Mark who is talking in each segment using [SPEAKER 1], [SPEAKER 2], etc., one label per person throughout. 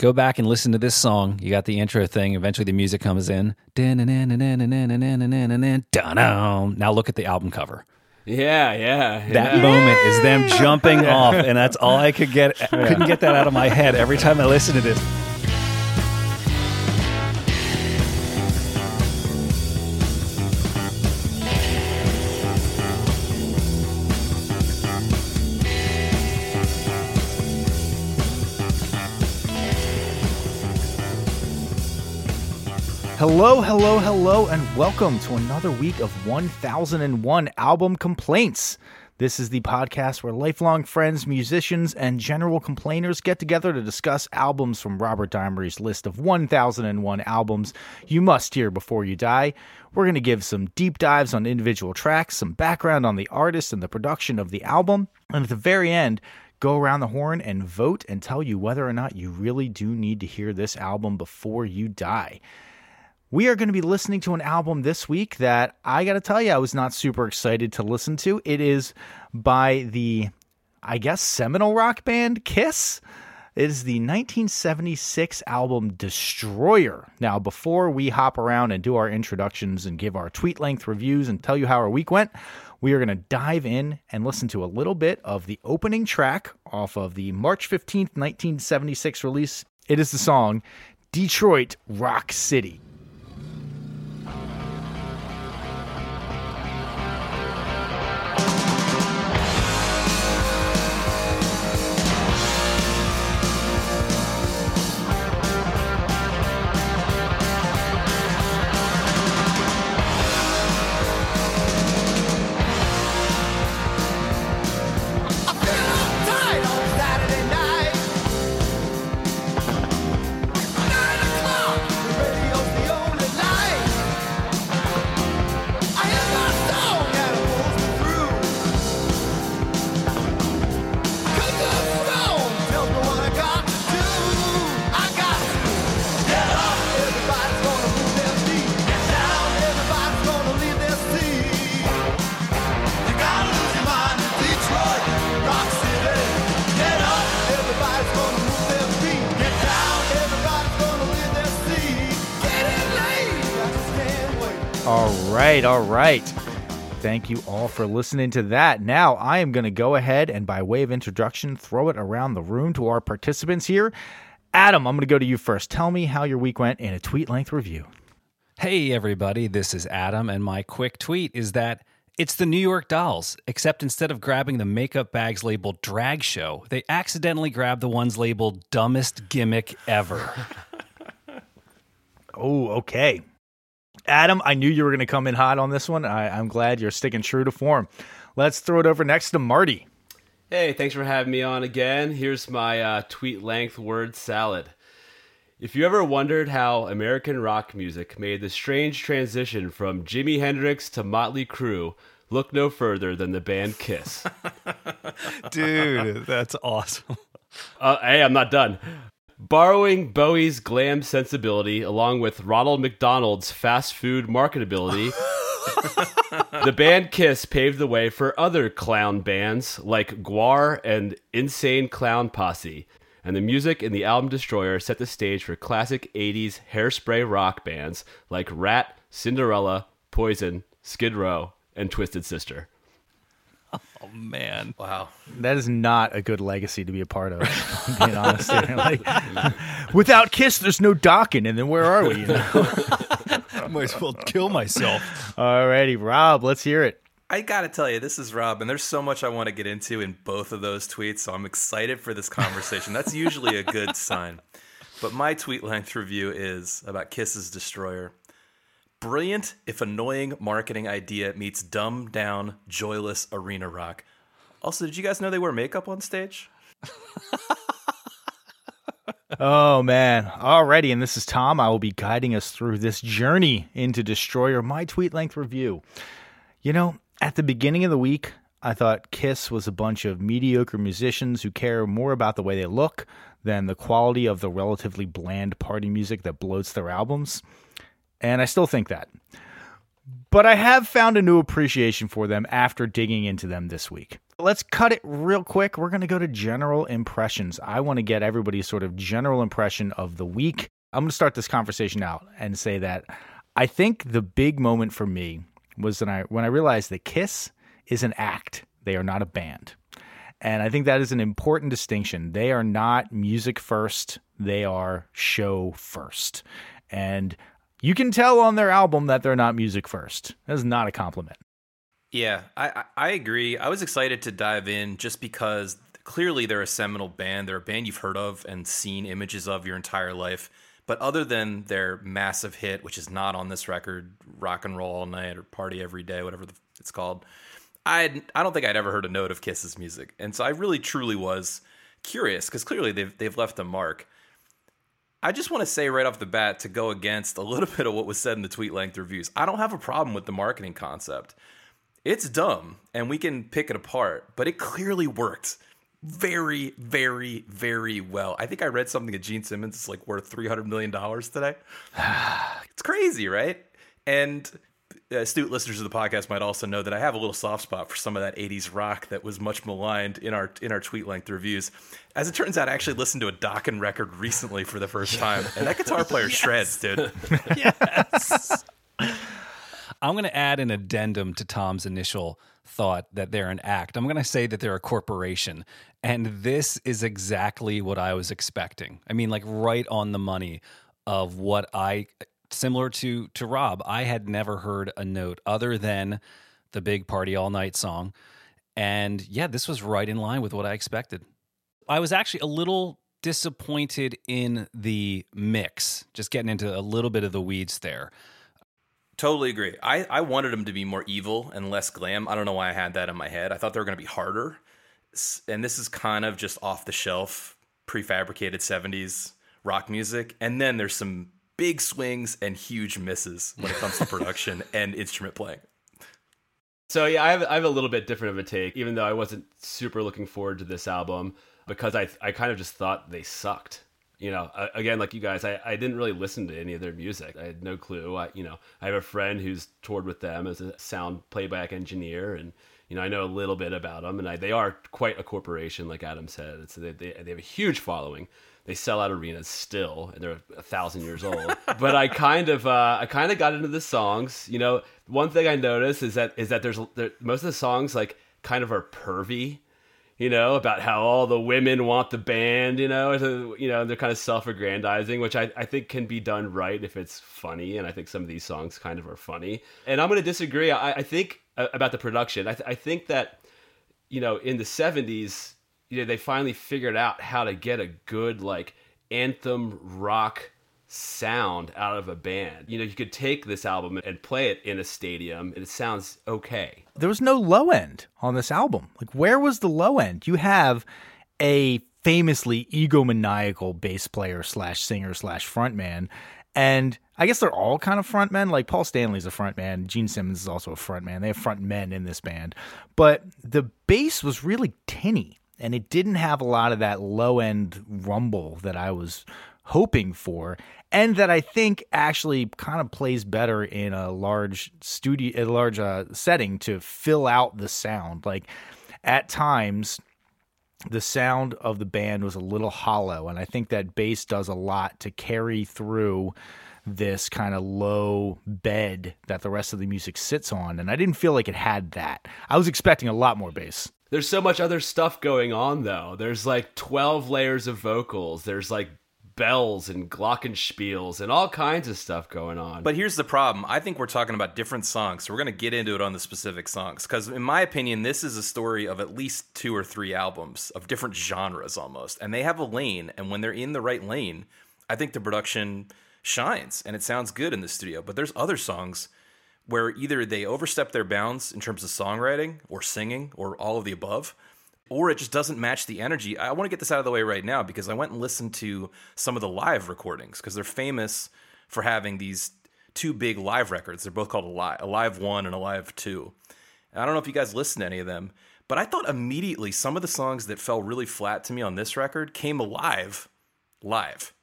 [SPEAKER 1] go back and listen to this song. You got the intro thing. Eventually, the music comes in. Now look at the album cover.
[SPEAKER 2] Yeah, yeah.
[SPEAKER 1] That
[SPEAKER 2] yeah.
[SPEAKER 1] moment is them jumping off, and that's all I could get. I couldn't get that out of my head every time I listen to this.
[SPEAKER 3] Hello, hello, hello, and welcome to another week of 1001 Album Complaints. This is the podcast where lifelong friends, musicians, and general complainers get together to discuss albums from Robert Dimery's list of 1001 albums you must hear before you die. We're going to give some deep dives on individual tracks, some background on the artist and the production of the album, and at the very end, go around the horn and vote and tell you whether or not you really do need to hear this album before you die. We are going to be listening to an album this week that I got to tell you, I was not super excited to listen to. It is by the, I guess, seminal rock band Kiss. It is the 1976 album Destroyer. Now, before we hop around and do our introductions and give our tweet length reviews and tell you how our week went, we are going to dive in and listen to a little bit of the opening track off of the March 15th, 1976 release. It is the song Detroit Rock City. All right, all right. Thank you all for listening to that. Now, I am going to go ahead and, by way of introduction, throw it around the room to our participants here. Adam, I'm going to go to you first. Tell me how your week went in a tweet length review.
[SPEAKER 1] Hey, everybody, this is Adam, and my quick tweet is that it's the New York Dolls, except instead of grabbing the makeup bags labeled drag show, they accidentally grabbed the ones labeled dumbest gimmick ever.
[SPEAKER 3] oh, okay. Adam, I knew you were going to come in hot on this one. I, am glad you're sticking true to form. Let's throw it over next to Marty.
[SPEAKER 2] Hey, thanks for having me on again. Here's my uh, tweet length word salad. If you ever wondered how American rock music made the strange transition from Jimi Hendrix to Motley Crue, look no further than the band Kiss.
[SPEAKER 1] Dude, that's awesome.
[SPEAKER 2] Uh, hey, I'm not done. Borrowing Bowie's glam sensibility along with Ronald McDonald's fast food marketability, the band Kiss paved the way for other clown bands like Gwar and Insane Clown Posse. And the music in the album Destroyer set the stage for classic 80s hairspray rock bands like Ratt, Cinderella, Poison, Skid Row, and Twisted Sister.
[SPEAKER 1] Oh man!
[SPEAKER 4] Wow,
[SPEAKER 3] that is not a good legacy to be a part of. being honest, here. like without Kiss, there's no Dokken, and then where are we? You know?
[SPEAKER 1] Might as well kill myself.
[SPEAKER 3] Alrighty, Rob, let's hear it.
[SPEAKER 4] I gotta tell you, this is Rob, and there's so much I want to get into in both of those tweets, so I'm excited for this conversation. That's usually a good sign. But my tweet length review is about Kiss's Destroyer. Brilliant, if annoying, marketing idea meets dumbed down, joyless arena rock. Also, did you guys know they wear makeup on stage?
[SPEAKER 3] oh man. already and this is Tom. I will be guiding us through this journey into Destroyer, my tweet length review. You know, at the beginning of the week, I thought Kiss was a bunch of mediocre musicians who care more about the way they look than the quality of the relatively bland party music that bloats their albums. And I still think that. But I have found a new appreciation for them after digging into them this week. Let's cut it real quick. We're going to go to general impressions. I want to get everybody's sort of general impression of the week. I'm going to start this conversation out and say that I think the big moment for me was when I when I realized that Kiss is an act. They are not a band. And I think that is an important distinction. They are not music first, they are show first. And you can tell on their album that they're not music first. That is not a compliment.
[SPEAKER 4] Yeah, I, I agree. I was excited to dive in just because clearly they're a seminal band. They're a band you've heard of and seen images of your entire life. But other than their massive hit, which is not on this record, "Rock and Roll All Night" or "Party Every Day," whatever it's called, I I don't think I'd ever heard a note of Kiss's music, and so I really truly was curious because clearly they've they've left a mark. I just want to say right off the bat to go against a little bit of what was said in the tweet length reviews. I don't have a problem with the marketing concept. It's dumb and we can pick it apart, but it clearly worked very, very, very well. I think I read something that Gene Simmons is like worth three hundred million dollars today. it's crazy, right? And Uh, astute listeners of the podcast might also know that I have a little soft spot for some of that '80s rock that was much maligned in our in our tweet length reviews. As it turns out, I actually listened to a Dokken record recently for the first time, and that guitar player yes. shreds, dude.
[SPEAKER 1] yes. I'm going to add an addendum to Tom's initial thought that they're an act. I'm going to say that they're a corporation. And this is exactly what I was expecting. I mean, like right on the money of what I similar to to Rob, I had never heard a note other than the big party all night song. And yeah, this was right in line with what I expected. I was actually a little disappointed in the mix, just getting into a little bit of the weeds there.
[SPEAKER 4] Totally agree. I, I wanted them to be more evil and less glam. I don't know why I had that in my head. I thought they were going to be harder. And this is kind of just off the shelf, prefabricated 70s rock music. And then there's some big swings and huge misses when it comes to production and instrument playing.
[SPEAKER 2] So yeah, I have I have a little bit different of a take, even though I wasn't super looking forward to this album because I I kind of just thought they sucked you know, again, like you guys, I, I didn't really listen to any of their music. I had no clue. I, you know, I have a friend who's toured with them as a sound playback engineer, and you know, I know a little bit about them. And I, they are quite a corporation, like Adam said. It's, they, they, they have a huge following. They sell out arenas still, and they're a thousand years old. but I kind of, uh, I kind of got into the songs. You know, one thing I noticed is that is that there's there, most of the songs like kind of are pervy you know, about how all the women want the band, you know, to, you know, they're kind of self-aggrandizing, which I, I think can be done right if it's funny, and I think some of these songs kind of are funny. And I'm going to disagree. I, I think uh, about the production. I, th- I think that, you know, in the '70s, you know, they finally figured out how to get a good like anthem rock sound out of a band. You know, you could take this album and play it in a stadium and it sounds okay.
[SPEAKER 3] There was no low end on this album. Like, where was the low end? You have a famously egomaniacal bass player slash singer slash frontman. And I guess they're all kind of frontmen. Like Paul Stanley's a frontman. Gene Simmons is also a frontman. They have frontmen in this band. But the bass was really tinny and it didn't have a lot of that low end rumble that I was hoping for and that I think actually kind of plays better in a large studio, a large uh, setting to fill out the sound. Like at times, the sound of the band was a little hollow, and I think that bass does a lot to carry through this kind of low bed that the rest of the music sits on. And I didn't feel like it had that. I was expecting a lot more bass.
[SPEAKER 2] There's so much other stuff going on though. There's like 12 layers of vocals. There's like bells and glockenspiels and all kinds of stuff going on.
[SPEAKER 4] But here's the problem. I think we're talking about different songs, so we're going to get into it on the specific songs because in my opinion this is a story of at least two or three albums of different genres almost. And they have a lane and when they're in the right lane, I think the production shines and it sounds good in the studio. But there's other songs where either they overstep their bounds in terms of songwriting or singing or all of the above or it just doesn't match the energy. I want to get this out of the way right now because I went and listened to some of the live recordings because they're famous for having these two big live records. They're both called Alive, Alive 1 and Alive 2. And I don't know if you guys listened to any of them, but I thought immediately some of the songs that fell really flat to me on this record came alive live.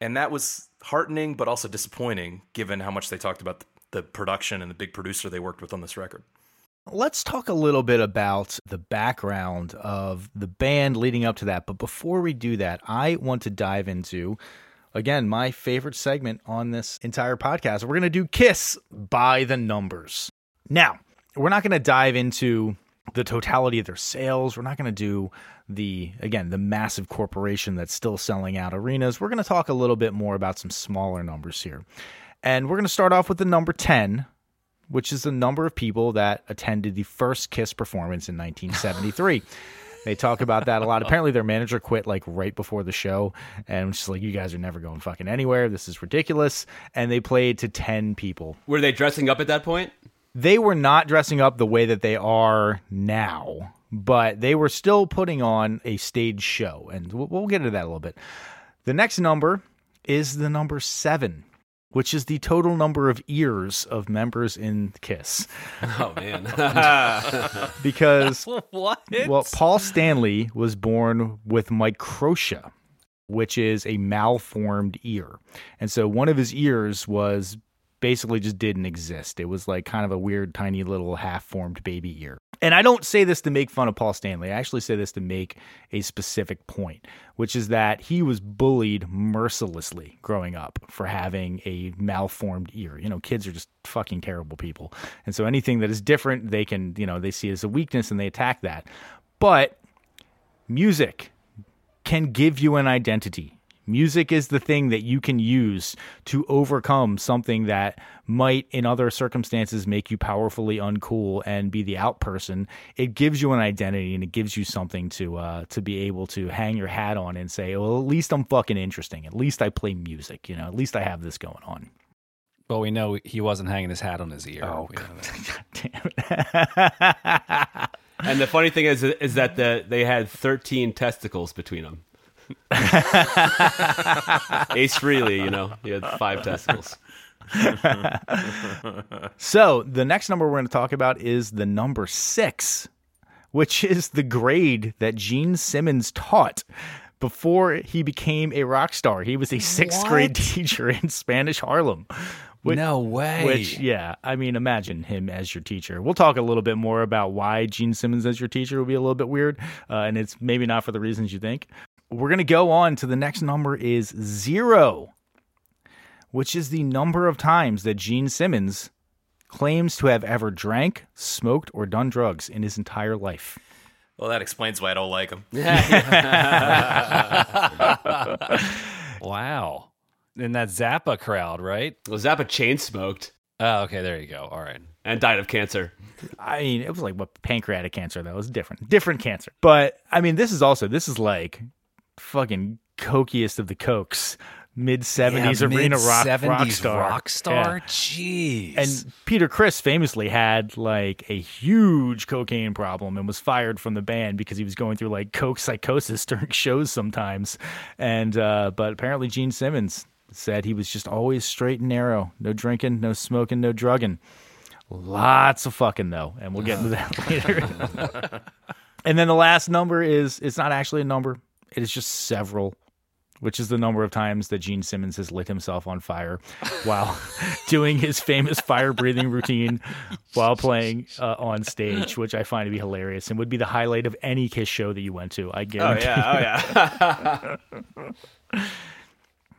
[SPEAKER 4] And that was heartening, but also disappointing given how much they talked about the production and the big producer they worked with on this record.
[SPEAKER 3] Let's talk a little bit about the background of the band leading up to that. But before we do that, I want to dive into, again, my favorite segment on this entire podcast. We're going to do Kiss by the numbers. Now, we're not going to dive into the totality of their sales. We're not going to do the, again, the massive corporation that's still selling out arenas. We're going to talk a little bit more about some smaller numbers here. And we're going to start off with the number 10, which is the number of people that attended the first Kiss performance in 1973. they talk about that a lot. Apparently, their manager quit like right before the show, and she's like, "You guys are never going fucking anywhere. This is ridiculous." And they played to 10 people.
[SPEAKER 2] Were they dressing up at that point?
[SPEAKER 3] They were not dressing up the way that they are now, but they were still putting on a stage show, and we'll, we'll get into that a little bit. The next number is the number seven which is the total number of ears of members in Kiss.
[SPEAKER 2] Oh man.
[SPEAKER 3] because
[SPEAKER 1] what?
[SPEAKER 3] well, Paul Stanley was born with microtia, which is a malformed ear. And so one of his ears was basically just didn't exist. It was like kind of a weird tiny little half-formed baby ear. And I don't say this to make fun of Paul Stanley. I actually say this to make a specific point, which is that he was bullied mercilessly growing up for having a malformed ear. You know, kids are just fucking terrible people. And so anything that is different, they can, you know, they see as a weakness and they attack that. But music can give you an identity. Music is the thing that you can use to overcome something that might, in other circumstances, make you powerfully uncool and be the out person. It gives you an identity and it gives you something to uh, to be able to hang your hat on and say, "Well, at least I'm fucking interesting. At least I play music. You know, at least I have this going on."
[SPEAKER 1] Well, we know he wasn't hanging his hat on his ear.
[SPEAKER 3] Oh,
[SPEAKER 1] We know.
[SPEAKER 3] Damn it.
[SPEAKER 2] and the funny thing is, is that the, they had 13 testicles between them. Ace Frehley, you know, he had five testicles.
[SPEAKER 3] So the next number we're going to talk about is the number six, which is the grade that Gene Simmons taught before he became a rock star. He was a sixth grade teacher in Spanish Harlem. Which,
[SPEAKER 1] no way.
[SPEAKER 3] Which, yeah, I mean, imagine him as your teacher. We'll talk a little bit more about why Gene Simmons as your teacher will be a little bit weird, uh, and it's maybe not for the reasons you think. We're going to go on to the next number is zero, which is the number of times that Gene Simmons claims to have ever drank, smoked, or done drugs in his entire life.
[SPEAKER 4] Well, that explains why I don't like him.
[SPEAKER 1] wow. In that Zappa crowd, right?
[SPEAKER 2] Well, Zappa chain smoked
[SPEAKER 1] Oh, okay. There you go. All right.
[SPEAKER 2] and died of cancer.
[SPEAKER 3] I mean, it was like what pancreatic cancer though. It was different, different cancer. But I mean, this is also this is like fucking cokiest of the cokes, mid seventies arena rock, rock star.
[SPEAKER 1] rock star?
[SPEAKER 3] Yeah.
[SPEAKER 1] Jeez.
[SPEAKER 3] And Peter Criss famously had like a huge cocaine problem and was fired from the band because he was going through like coke psychosis during shows sometimes. And uh, but apparently Gene Simmons said he was just always straight and narrow, no drinking, no smoking, no drugging. Lots of fucking though, and we'll get into that later. and then the last number is it's not actually a number; it is just several, which is the number of times that Gene Simmons has lit himself on fire while doing his famous fire breathing routine while playing uh, on stage, which I find to be hilarious and would be the highlight of any Kiss show that you went to. I
[SPEAKER 2] Oh
[SPEAKER 3] guarantee.
[SPEAKER 2] yeah, oh yeah.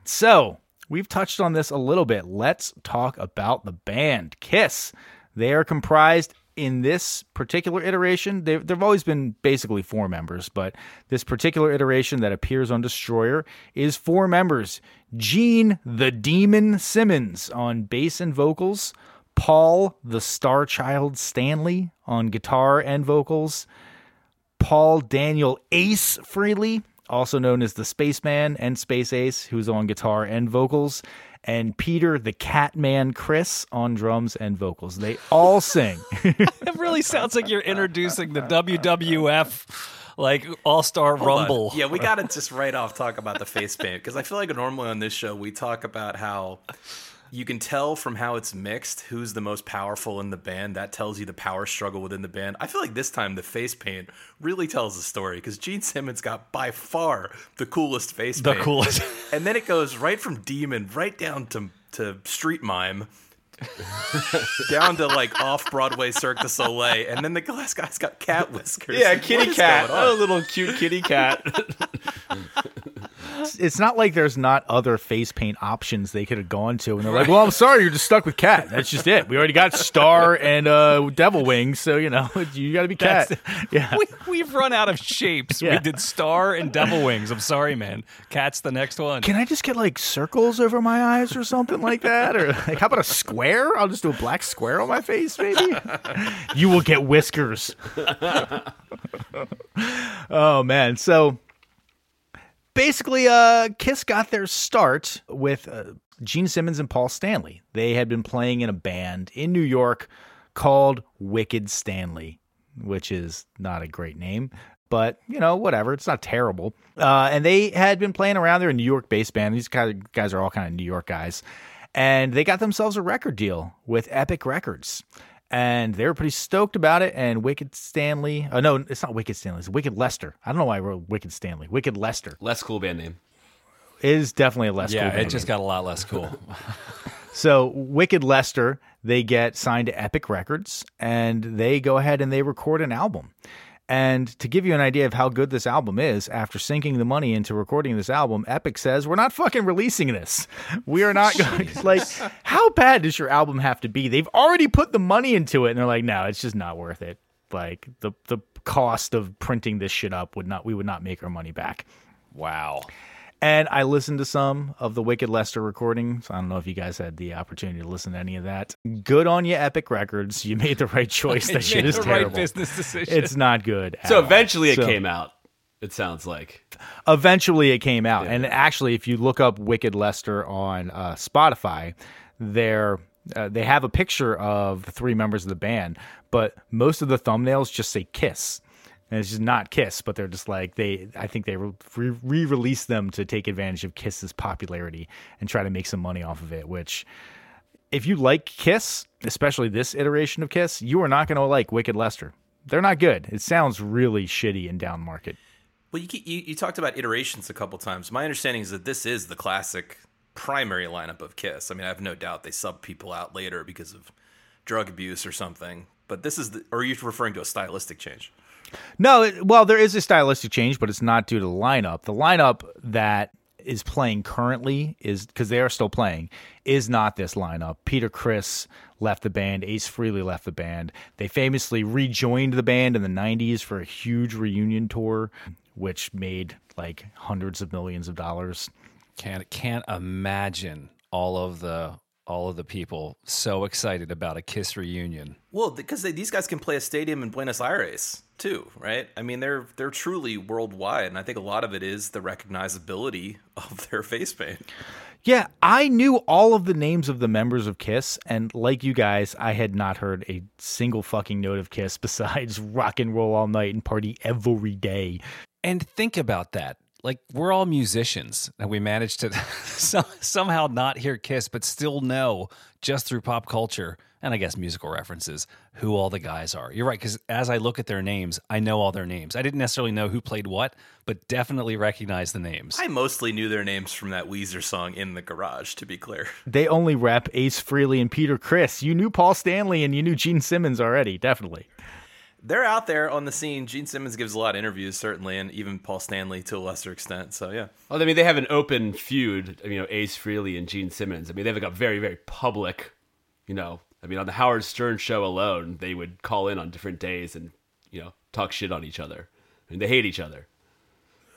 [SPEAKER 3] So we've touched on this a little bit. Let's talk about the band Kiss. They are comprised in this particular iteration. They've, there've always been basically four members, but this particular iteration that appears on Destroyer is four members Gene the Demon Simmons on bass and vocals, Paul the Star Child Stanley on guitar and vocals, Paul Daniel Ace Frehley, also known as the Spaceman and Space Ace, who's on guitar and vocals, and Peter the Catman Criss on drums and vocals. They all sing.
[SPEAKER 1] it really sounds like you're introducing the WWF like All Star
[SPEAKER 4] Hold on.
[SPEAKER 1] Rumble.
[SPEAKER 4] Yeah, we got to just right off talk about the face paint because I feel like normally on this show we talk about how you can tell from how it's mixed who's the most powerful in the band. That tells you the power struggle within the band. I feel like this time the face paint really tells the story because Gene Simmons got by far the coolest face
[SPEAKER 1] The
[SPEAKER 4] paint.
[SPEAKER 1] coolest.
[SPEAKER 4] and then it goes right from demon right down to to street mime down to like off Broadway Cirque du Soleil, and then the glass guy's got cat whiskers.
[SPEAKER 2] Yeah, kitty cat. Oh, little cute kitty cat.
[SPEAKER 3] It's not like there's not other face paint options they could have gone to, and they're like, "Well, I'm sorry, you're just stuck with cat. That's just it. We already got star and uh, devil wings, so you know you got to be cat." Yeah,
[SPEAKER 1] we, we've run out of shapes.
[SPEAKER 3] Yeah.
[SPEAKER 1] We did star and devil wings. I'm sorry, man. Cat's the next one.
[SPEAKER 3] Can I just get like circles over my eyes or something like that? Or like, how about a square? I'll just do a black square on my face, maybe. you will get whiskers. oh man, so basically, uh, Kiss got their start with uh, Gene Simmons and Paul Stanley. They had been playing in a band in New York called Wicked Stanley, which is not a great name, but you know, whatever. It's not terrible. Uh, and they had been playing around. They're a New York based band. These guys, guys are all kind of New York guys. And they got themselves a record deal with Epic Records. And they were pretty stoked about it. And Wicked Stanley, oh no, it's not Wicked Stanley, it's Wicked Lester. I don't know why I wrote Wicked Stanley. Wicked Lester
[SPEAKER 2] Less cool band name.
[SPEAKER 3] is definitely a less cool.
[SPEAKER 1] yeah,
[SPEAKER 3] cool
[SPEAKER 1] it
[SPEAKER 3] band
[SPEAKER 1] just got a lot less cool.
[SPEAKER 3] So Wicked Lester, they get signed to Epic Records and they go ahead and they record an album. And to give you an idea of how good this album is, after sinking the money into recording this album, Epic says, We're not fucking releasing this. We are not going like how bad does your album have to be? They've already put the money into it and they're like, no, it's just not worth it. Like the the cost of printing this shit up would not we would not make our money back.
[SPEAKER 1] wow.
[SPEAKER 3] And I listened to some of the Wicked Lester recordings. I don't know if you guys had the opportunity to listen to any of that. Good on you, Epic Records. You made the right choice. That shit is
[SPEAKER 1] the
[SPEAKER 3] terrible.
[SPEAKER 1] right business decision.
[SPEAKER 3] It's not good.
[SPEAKER 2] So
[SPEAKER 3] all.
[SPEAKER 2] eventually it
[SPEAKER 3] So-
[SPEAKER 2] came out. It sounds like.
[SPEAKER 3] Eventually, it came out, and actually, if you look up Wicked Lester on uh, Spotify, they're uh, they have a picture of the three members of the band, but most of the thumbnails just say Kiss. And it's just not Kiss, but they're just like they. I think they re released them to take advantage of Kiss's popularity and try to make some money off of it. Which, if you like Kiss, especially this iteration of Kiss, you are not going to like Wicked Lester. They're not good. It sounds really shitty and down market.
[SPEAKER 4] Well, you, you you talked about iterations a couple times. My understanding is that this is the classic primary lineup of Kiss. I mean, I have no doubt they sub people out later because of drug abuse or something. But this is, the, or are you referring to a stylistic change?
[SPEAKER 3] No, it, well, there is a stylistic change, but it's not due to the lineup. The lineup that is playing currently is because they are still playing is not this lineup. Peter Criss left the band. Ace Frehley left the band. They famously rejoined the band in the '90s for a huge reunion tour, which made like hundreds of millions of dollars.
[SPEAKER 1] Can't can't imagine all of the all of the people so excited about a Kiss reunion.
[SPEAKER 4] Well, because they, these guys can play a stadium in Buenos Aires too, right? I mean, they're they're truly worldwide, and I think a lot of it is the recognizability of their face paint.
[SPEAKER 3] Yeah, I knew all of the names of the members of Kiss, and like you guys, I had not heard a single fucking note of Kiss besides rock and roll all night and party every day.
[SPEAKER 1] And think about that. Like we're all musicians, and we managed to somehow not hear Kiss, but still know just through pop culture and I guess musical references who all the guys are. You're right, because as I look at their names, I know all their names. I didn't necessarily know who played what, but definitely recognize the names.
[SPEAKER 4] I mostly knew their names from that Weezer song "In the Garage." To be clear,
[SPEAKER 3] They only rep Ace Frehley and Peter Criss. You knew Paul Stanley and you knew Gene Simmons already, definitely.
[SPEAKER 4] They're out there on the scene. Gene Simmons gives a lot of interviews, certainly, and even Paul Stanley to a lesser extent. So yeah,
[SPEAKER 2] Well, I mean, they have an open feud. You know, Ace Frehley and Gene Simmons. I mean, they have got very, very public. You know, I mean, on the Howard Stern show alone, they would call in on different days and you know talk shit on each other. I mean, they hate each other.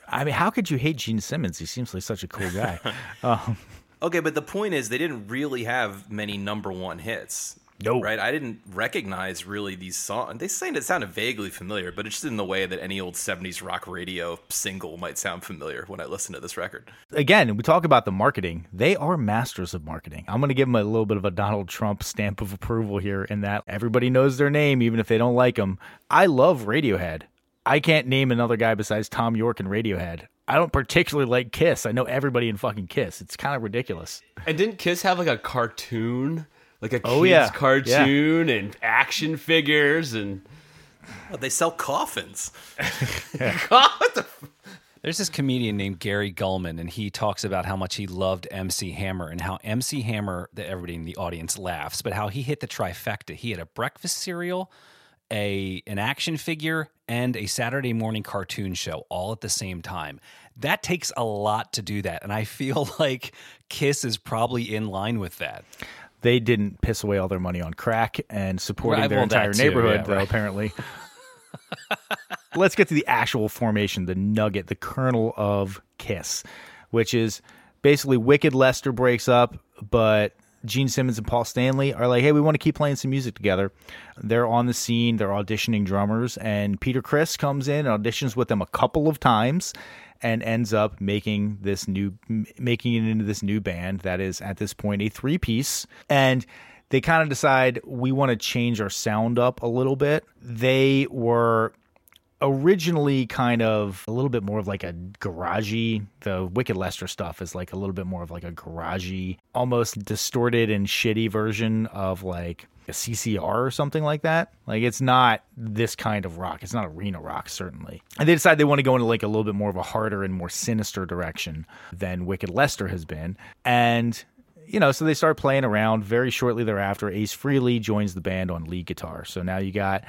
[SPEAKER 3] I mean, how could you hate Gene Simmons? He seems like such a cool guy.
[SPEAKER 4] Um, okay, but the point is, they didn't really have many number one hits.
[SPEAKER 3] No.
[SPEAKER 4] right? I didn't recognize really these songs. They saying it sounded vaguely familiar, but it's just in the way that any old '70s rock radio single might sound familiar when I listen to this record.
[SPEAKER 3] Again, we talk about the marketing. They are masters of marketing. I'm going to give them a little bit of a Donald Trump stamp of approval here in that everybody knows their name, even if they don't like them. I love Radiohead. I can't name another guy besides Thom Yorke and Radiohead. I don't particularly like Kiss. I know everybody in fucking Kiss. It's kind of ridiculous.
[SPEAKER 2] And didn't Kiss have like a cartoon, like a
[SPEAKER 3] Oh,
[SPEAKER 2] kids
[SPEAKER 3] yeah.
[SPEAKER 2] cartoon and action figures and
[SPEAKER 4] Oh, they sell coffins.
[SPEAKER 2] what the? f-
[SPEAKER 1] There's this comedian named Gary Gulman, and he talks about how much he loved MC Hammer and how MC Hammer, that everybody in the audience laughs, but how he hit the trifecta. He had a breakfast cereal, a an action figure, and a Saturday morning cartoon show all at the same time. That takes a lot to do that, and I feel like Kiss is probably in line with that.
[SPEAKER 3] They didn't piss away all their money on crack and supporting
[SPEAKER 1] Right,
[SPEAKER 3] their entire
[SPEAKER 1] too,
[SPEAKER 3] neighborhood,
[SPEAKER 1] yeah,
[SPEAKER 3] though,
[SPEAKER 1] right.
[SPEAKER 3] apparently. Let's get to the actual formation, the nugget, the kernel of Kiss, which is basically Wicked Lester breaks up, but Gene Simmons and Paul Stanley are like, hey, we want to keep playing some music together. They're on the scene, they're auditioning drummers, and Peter Criss comes in and auditions with them a couple of times and ends up making this new making it into this new band that is at this point a three piece and they kind of decide we want to change our sound up a little bit they were originally kind of a little bit more of like a garagey the wicked lester stuff is like a little bit more of like a garagey almost distorted and shitty version of like a ccr or something like that like it's not this kind of rock it's not arena rock certainly and they decide they want to go into like a little bit more of a harder and more sinister direction than wicked lester has been and you know, so they start playing around. Very shortly thereafter, Ace Frehley joins the band on lead guitar. So now you got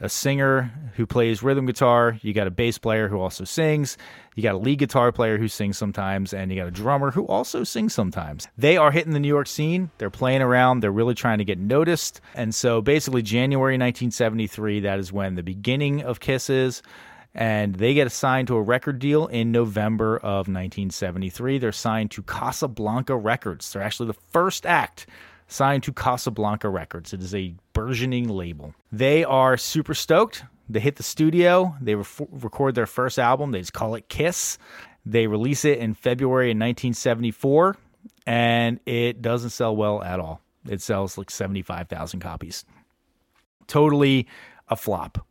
[SPEAKER 3] a singer who plays rhythm guitar, you got a bass player who also sings, you got a lead guitar player who sings sometimes, and you got a drummer who also sings sometimes. They are hitting the New York scene, they're playing around, they're really trying to get noticed. And so basically, January 1973, that is when the beginning of Kiss is and they get assigned to a record deal in November of 1973. They're signed to Casablanca Records. They're actually the first act signed to Casablanca Records. It is a burgeoning label. They are super stoked. They hit the studio. They ref- record their first album. They just call it Kiss. They release it in February in 1974, and it doesn't sell well at all. It sells like 75,000 copies. Totally a flop.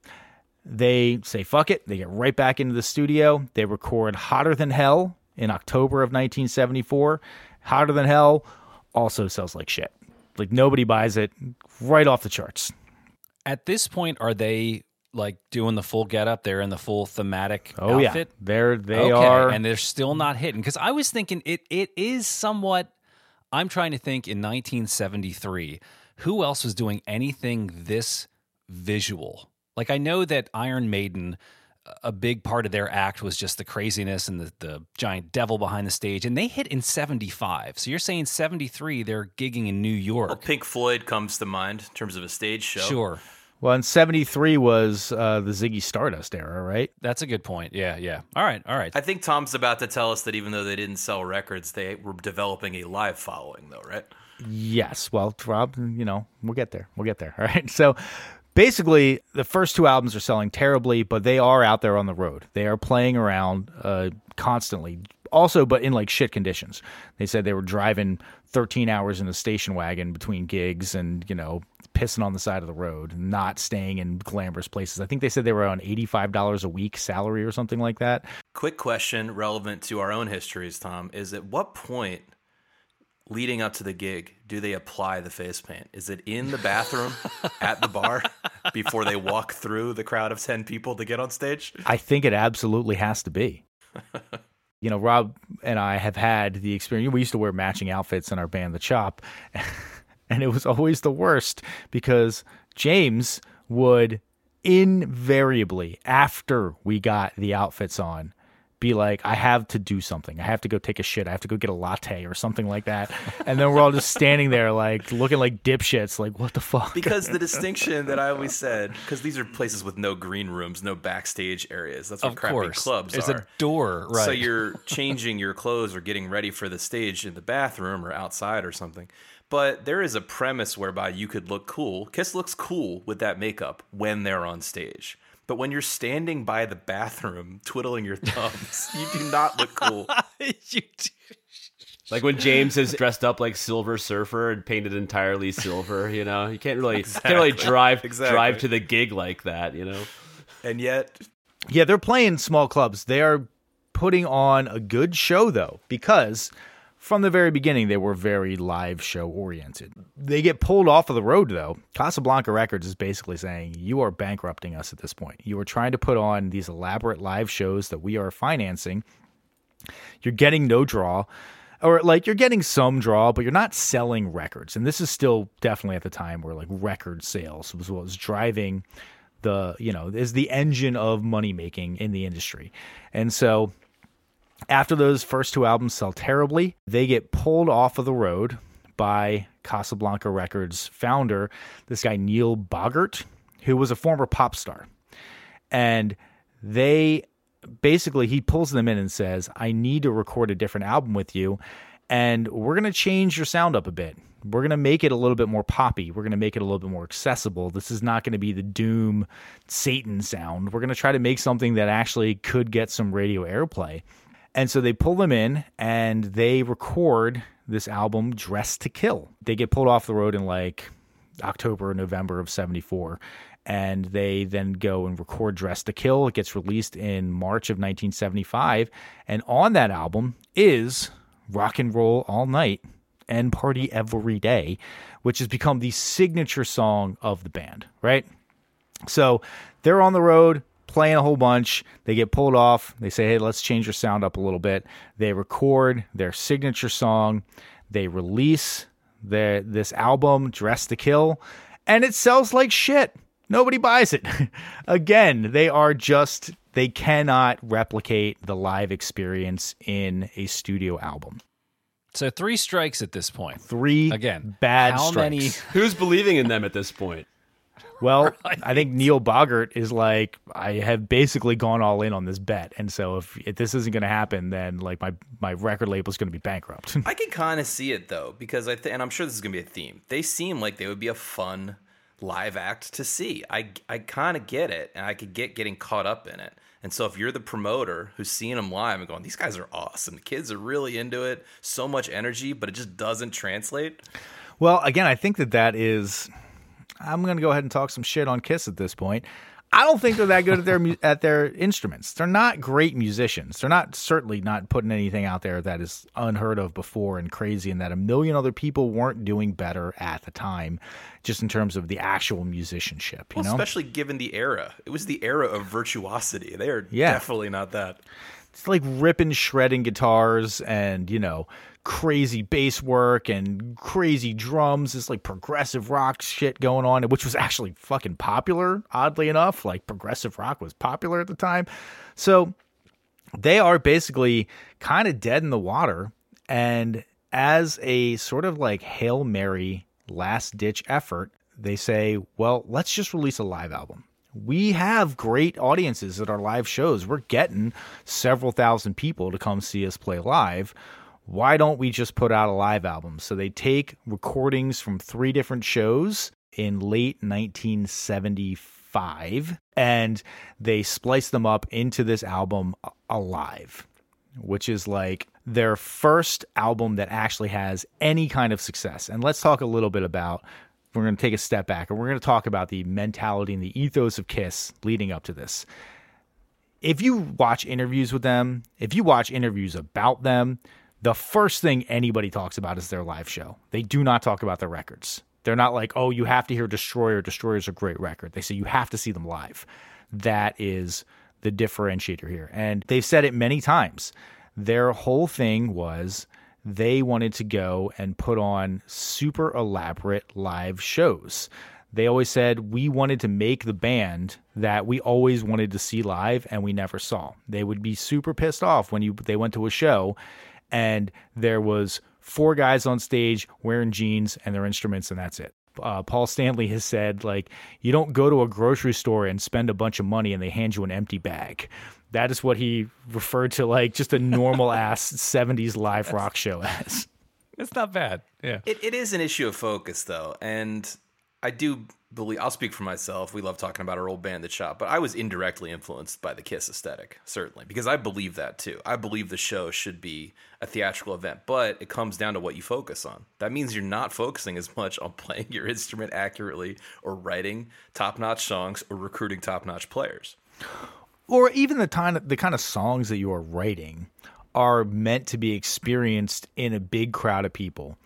[SPEAKER 3] They say fuck it. They get right back into the studio. They record Hotter Than Hell in October of 1974. Hotter Than Hell also sells like shit. Like nobody buys it right off the charts.
[SPEAKER 1] At this point, are they like doing the full getup? They're in the full thematic
[SPEAKER 3] Oh
[SPEAKER 1] outfit.
[SPEAKER 3] yeah. They're they
[SPEAKER 1] okay,
[SPEAKER 3] are
[SPEAKER 1] and they're still not hitting. Because I was thinking it it is somewhat. I'm trying to think in 1973, who else was doing anything this visual? Like I know that Iron Maiden, a big part of their act was just the craziness and the, the giant devil behind the stage, and they hit in 75. So you're saying 73, they're gigging in New York.
[SPEAKER 4] Well, Pink Floyd comes to mind in terms of a stage show.
[SPEAKER 1] Sure.
[SPEAKER 3] well, and 73 was uh, the Ziggy Stardust era, right?
[SPEAKER 1] That's a good point. Yeah, yeah. All right, all right.
[SPEAKER 4] I think Tom's about to tell us that even though they didn't sell records, they were developing a live following, though, right?
[SPEAKER 3] Yes. Well, Rob, you know, we'll get there. We'll get there. All right. So basically, the first two albums are selling terribly, but they are out there on the road. They are playing around uh, constantly. Also, but in like shit conditions. They said they were driving 13 hours in a station wagon between gigs and, you know, pissing on the side of the road, not staying in glamorous places. I think they said they were on $85 a week salary or something like that.
[SPEAKER 4] Quick question relevant to our own histories, Tom, is at what point leading up to the gig do they apply the face paint? Is it in the bathroom at the bar before they walk through the crowd of 10 people to get on stage?
[SPEAKER 3] I think it absolutely has to be. you know, Rob and I have had the experience. We used to wear matching outfits in our band, The Chop, and it was always the worst because James would invariably, after we got the outfits on, be like, I have to do something. I have to go take a shit. I have to go get a latte or something like that. And then we're all just standing there, like, looking like dipshits, like, what the fuck?
[SPEAKER 4] Because the distinction that I always said, because these are places with no green rooms, no backstage areas. That's what
[SPEAKER 1] of
[SPEAKER 4] crappy
[SPEAKER 1] course.
[SPEAKER 4] clubs
[SPEAKER 1] There's
[SPEAKER 4] are.
[SPEAKER 1] a door, right?
[SPEAKER 4] So you're changing your clothes or getting ready for the stage in the bathroom or outside or something. But there is a premise whereby you could look cool. Kiss looks cool with that makeup when they're on stage. But when you're standing by the bathroom twiddling your thumbs, you do not look cool.
[SPEAKER 1] You do.
[SPEAKER 2] Like when James is dressed up like Silver Surfer and painted entirely silver, you know, you can't really can't really drive
[SPEAKER 4] Exactly.
[SPEAKER 2] drive to the gig like that, you know.
[SPEAKER 4] And yet,
[SPEAKER 3] Yeah, they're playing small clubs. They are putting on a good show though, because from the very beginning, they were very live show oriented. They get pulled off of the road, though. Casablanca Records is basically saying, You are bankrupting us at this point. You are trying to put on these elaborate live shows that we are financing. You're getting no draw, or like you're getting some draw, but you're not selling records. And this is still definitely at the time where like record sales was what was driving the, you know, is the engine of money making in the industry. And so after those first two albums sell terribly, they get pulled off of the road by Casablanca Records founder, this guy Neil Bogart, who was a former pop star. And they basically he pulls them in and says, "I need to record a different album with you and we're going to change your sound up a bit. We're going to make it a little bit more poppy. We're going to make it a little bit more accessible. This is not going to be the doom Satan sound. We're going to try to make something that actually could get some radio airplay." And so they pull them in and they record this album, Dressed to Kill. They get pulled off the road in like October or November of 74. And they then go and record Dressed to Kill. It gets released in March of 1975. And on that album is Rock and Roll All Night and Party Every Day, which has become the signature song of the band, right? So they're on the road playing a whole bunch. They get pulled off. They say, hey, let's change your sound up a little bit. They record their signature song. They release their, this album, Dress to Kill, and it sells like shit. Nobody buys it. Again, they are just, they cannot replicate the live experience in a studio album.
[SPEAKER 1] So three strikes at this point.
[SPEAKER 3] Three
[SPEAKER 1] Again,
[SPEAKER 3] bad
[SPEAKER 1] how
[SPEAKER 3] strikes.
[SPEAKER 1] many-
[SPEAKER 2] Who's believing in them at this point?
[SPEAKER 3] Well, I think Neil Bogart is like, I have basically gone all in on this bet, and so if, if this isn't going to happen, then like my my record label is going to be bankrupt.
[SPEAKER 4] I can kind of see it though, because I th- and I'm sure this is gonna be a theme. They seem like they would be a fun live act to see. I I kind of get it, and I could get getting caught up in it. And so if you're the promoter who's seeing them live and going, these guys are awesome, the kids are really into it, so much energy, but it just doesn't translate.
[SPEAKER 3] well, again, I think that that is. I'm going to go ahead and talk some shit on Kiss at this point. I don't think they're that good at their at their instruments. They're not great musicians. They're not certainly not putting anything out there that is unheard of before and crazy, and that a million other people weren't doing better at the time, just in terms of the actual musicianship. You
[SPEAKER 4] Well,
[SPEAKER 3] know,
[SPEAKER 4] especially given the era. It was the era of virtuosity. They are
[SPEAKER 3] Yeah.
[SPEAKER 4] definitely not that.
[SPEAKER 3] it's like ripping, shredding guitars and, you know, crazy bass work and crazy drums. This like progressive rock shit going on, which was actually fucking popular, oddly enough. Like progressive rock was popular at the time. So they are basically kind of dead in the water. And as a sort of like Hail Mary last ditch effort, they say, well, let's just release a live album. We have great audiences at our live shows. We're getting several thousand people to come see us play live. Why don't we just put out a live album? So they take recordings from three different shows in late 1975 and they splice them up into this album alive which is like their first album that actually has any kind of success. And let's talk a little bit about we're going to take a step back and we're going to talk about the mentality and the ethos of Kiss leading up to this. If you watch interviews with them, if you watch interviews about them, the first thing anybody talks about is their live show. They do not talk about their records. They're not like, oh, you have to hear Destroyer. Destroyer's a great record. They say you have to see them live. That is the differentiator here. And they've said it many times. Their whole thing was they wanted to go and put on super elaborate live shows. They always said we wanted to make the band that we always wanted to see live and we never saw. They would be super pissed off when you they went to a show and there was four guys on stage wearing jeans and their instruments and that's it uh, Paul Stanley has said, like, you don't go to a grocery store and spend a bunch of money and they hand you an empty bag. That is what he referred to, like, just a normal ass 70s live rock show as.
[SPEAKER 1] It's not bad. Yeah.
[SPEAKER 4] It, it is an issue of focus, though, and I do I'll speak for myself. We love talking about our old band, The Chop, but I was indirectly influenced by the Kiss aesthetic, certainly, because I believe that too. I believe the show should be a theatrical event, but it comes down to what you focus on. That means you're not focusing as much on playing your instrument accurately or writing top-notch songs or recruiting top-notch players.
[SPEAKER 3] Or even the of, the kind of songs that you are writing are meant to be experienced in a big crowd of people.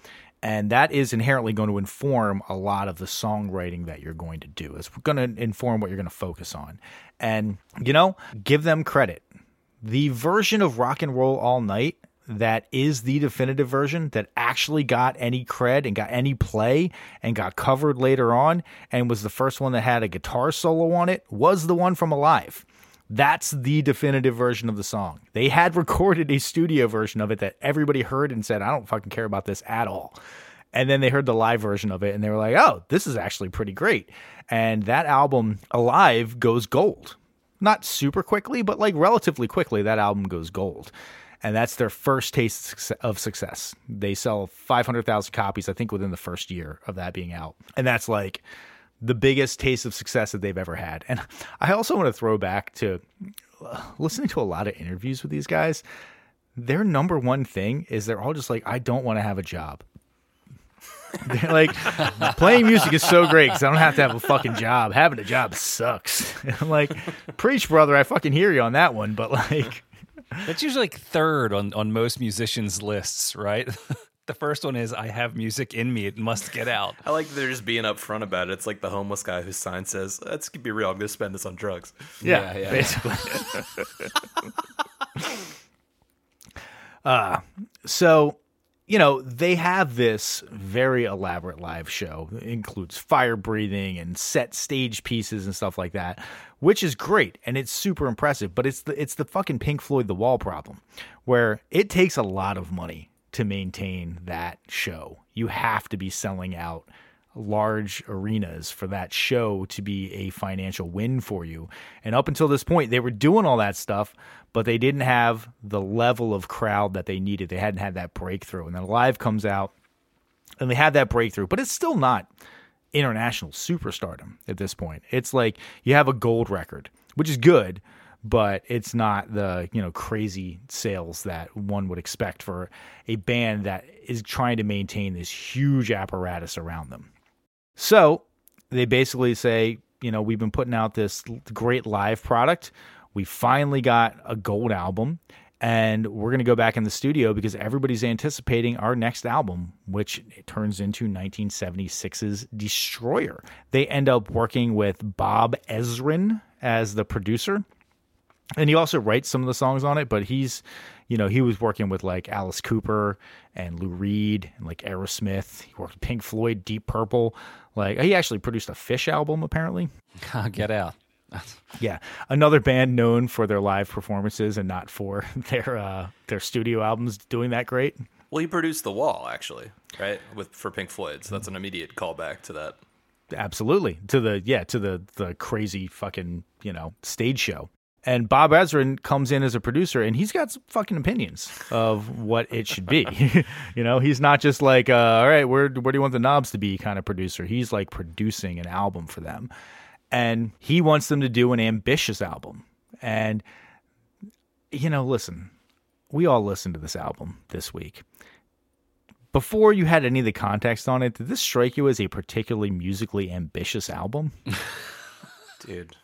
[SPEAKER 3] And that is inherently going to inform a lot of the songwriting that you're going to do. It's going to inform what you're going to focus on. And, you know, give them credit. The version of Rock and Roll All Night that is the definitive version that actually got any cred and got any play and got covered later on and was the first one that had a guitar solo on it was the one from Alive. That's the definitive version of the song. They had recorded a studio version of it that everybody heard and said, I don't fucking care about this at all. And then they heard the live version of it and they were like, oh, this is actually pretty great. And that album, Alive, goes gold. Not super quickly, but like relatively quickly, that album goes gold. And that's their first taste of success. They sell 500,000 copies, I think, within the first year of that being out. And that's like, the biggest taste of success that they've ever had. And I also want to throw back to uh, listening to a lot of interviews with these guys. Their number one thing is they're all just like, I don't want to have a job. They're like, playing music is so great because I don't have to have a fucking job. Having a job sucks. I'm like, preach, brother. I fucking hear you on that one. But like,
[SPEAKER 1] that's usually like third on, on most musicians' lists, right? The first one is I have music in me; it must get out.
[SPEAKER 4] I like they're just being upfront about it. It's like the homeless guy whose sign says, "Let's be real. I'm going to spend this on drugs."
[SPEAKER 3] Yeah, yeah, yeah basically. uh, so you know they have this very elaborate live show. It includes fire breathing and set stage pieces and stuff like that, which is great and it's super impressive. But it's the it's the fucking Pink Floyd The Wall problem, where it takes a lot of money to maintain that show. You have to be selling out large arenas for that show to be a financial win for you. And up until this point, they were doing all that stuff, but they didn't have the level of crowd that they needed. They hadn't had that breakthrough. And then Live comes out and they had that breakthrough, but it's still not international superstardom at this point. It's like you have a gold record, which is good, but it's not the you know crazy sales that one would expect for a band that is trying to maintain this huge apparatus around them. So they basically say, you know, we've been putting out this great live product. We finally got a gold album, and we're going to go back in the studio because everybody's anticipating our next album, which turns into 1976's Destroyer. They end up working with Bob Ezrin as the producer and he also writes some of the songs on it but he's you know he was working with like alice cooper and lou reed and like aerosmith. He worked with pink floyd deep purple. Like he actually produced a Phish album apparently.
[SPEAKER 1] Get out.
[SPEAKER 3] Yeah. Another band known for their live performances and not for their uh their studio albums doing that great.
[SPEAKER 4] Well he produced the wall actually right? With for pink floyd. So that's an immediate callback to that.
[SPEAKER 3] Absolutely. To the yeah to the the crazy fucking you know stage show and Bob Ezrin comes in as a producer, and he's got some fucking opinions of what it should be. you know, he's not just like, uh, all right, where where do you want the knobs to be? Kind of producer. He's like producing an album for them, and he wants them to do an ambitious album. And you know, listen, we all listened to this album this week. Before you had any of the context on it, did this strike you as a particularly musically ambitious album?
[SPEAKER 4] Dude.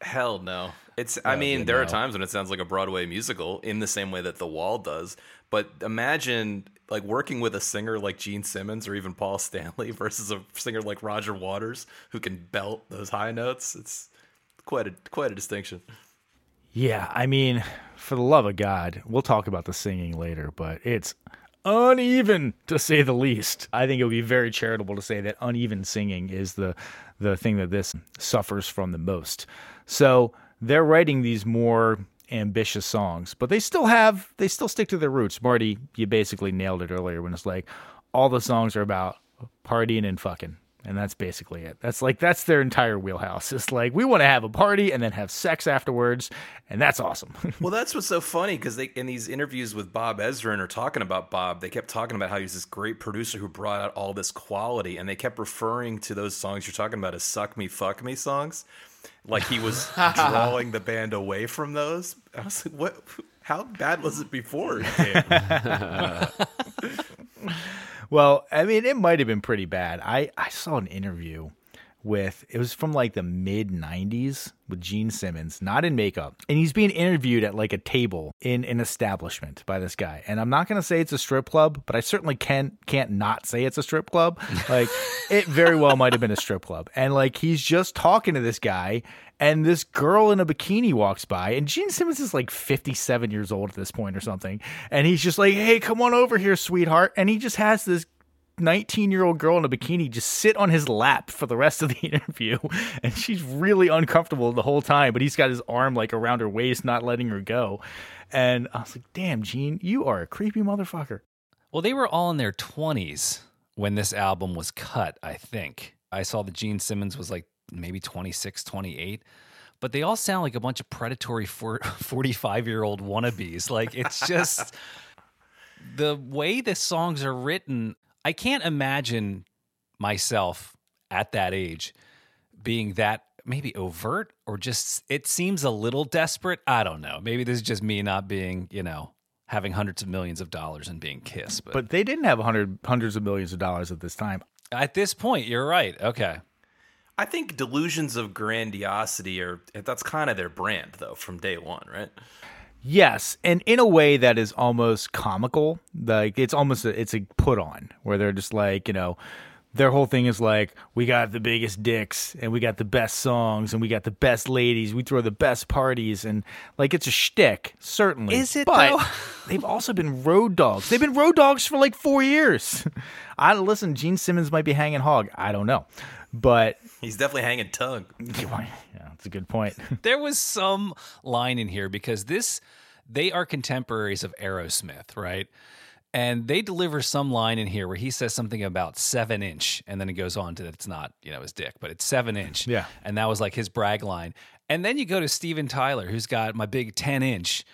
[SPEAKER 4] Hell no. It's. I mean, there are times when it sounds like a Broadway musical in the same way that The Wall does. But imagine like working with a singer like Gene Simmons or even Paul Stanley versus a singer like Roger Waters who can belt those high notes. It's quite a quite a distinction.
[SPEAKER 3] Yeah, I mean, for the love of God, we'll talk about the singing later, but it's uneven to say the least. I think it would be very charitable to say that uneven singing is the the thing that this suffers from the most. So they're writing these more ambitious songs, but they still have they still stick to their roots. Marty, you basically nailed it earlier when it's like all the songs are about partying and fucking. And that's basically it. That's like that's their entire wheelhouse. It's like we want to have a party and then have sex afterwards, and that's awesome.
[SPEAKER 4] well, that's what's so funny because they in these interviews with Bob Ezrin are talking about Bob. They kept talking about how he's this great producer who brought out all this quality, and they kept referring to those songs you're talking about as "suck me, fuck me" songs like he was drawing the band away from those. I was like, what? How bad was it before?
[SPEAKER 3] well, I mean, it might have been pretty bad. I, I saw an interview with it was from like the mid 90s with Gene Simmons, not in makeup. And he's being interviewed at like a table in an establishment by this guy. And I'm not going to say it's a strip club, but I certainly can can't not say it's a strip club. Like it very well might have been a strip club. And like he's just talking to this guy and this girl in a bikini walks by and Gene Simmons is like 57 years old at this point or something. And he's just like, "Hey, come on over here, sweetheart." And he just has this 19 year old girl in a bikini just sit on his lap for the rest of the interview. And she's really uncomfortable the whole time, but he's got his arm like around her waist, not letting her go. And I was like, damn, Gene, you are a creepy motherfucker.
[SPEAKER 1] Well, they were all in their 20s when this album was cut, I think. I saw that Gene Simmons was like maybe 26, 28. But they all sound like a bunch of predatory 45 year old wannabes. Like, it's just the way the songs are written I can't imagine myself at that age being that maybe overt or just it seems a little desperate. I don't know. Maybe this is just me not being, you know, having hundreds of millions of dollars and being kissed.
[SPEAKER 3] But, but they didn't have hundred hundreds of millions of dollars at this time.
[SPEAKER 1] At this point, you're right. Okay.
[SPEAKER 4] I think delusions of grandiosity are that's kind of their brand though from day one, right?
[SPEAKER 3] Yes, and in a way that is almost comical. Like it's almost a, it's a put on where they're just like you know their whole thing is like we got the biggest dicks and we got the best songs and we got the best ladies. We throw the best parties and like it's a shtick, certainly.
[SPEAKER 1] Is it?
[SPEAKER 3] But
[SPEAKER 1] though?
[SPEAKER 3] they've also been road dogs. They've been road dogs for like four years. I listen. Gene Simmons might be hanging hog. I don't know, but
[SPEAKER 4] he's definitely hanging tongue.
[SPEAKER 3] Yeah, that's a good point.
[SPEAKER 1] there was some line in here because this they are contemporaries of Aerosmith, right? And they deliver some line in here where he says something about seven inch, and then it goes on to that it's not, you know, his dick, but it's seven inch.
[SPEAKER 3] Yeah.
[SPEAKER 1] And that was like his brag line. And then you go to Steven Tyler, who's got my big 10 inch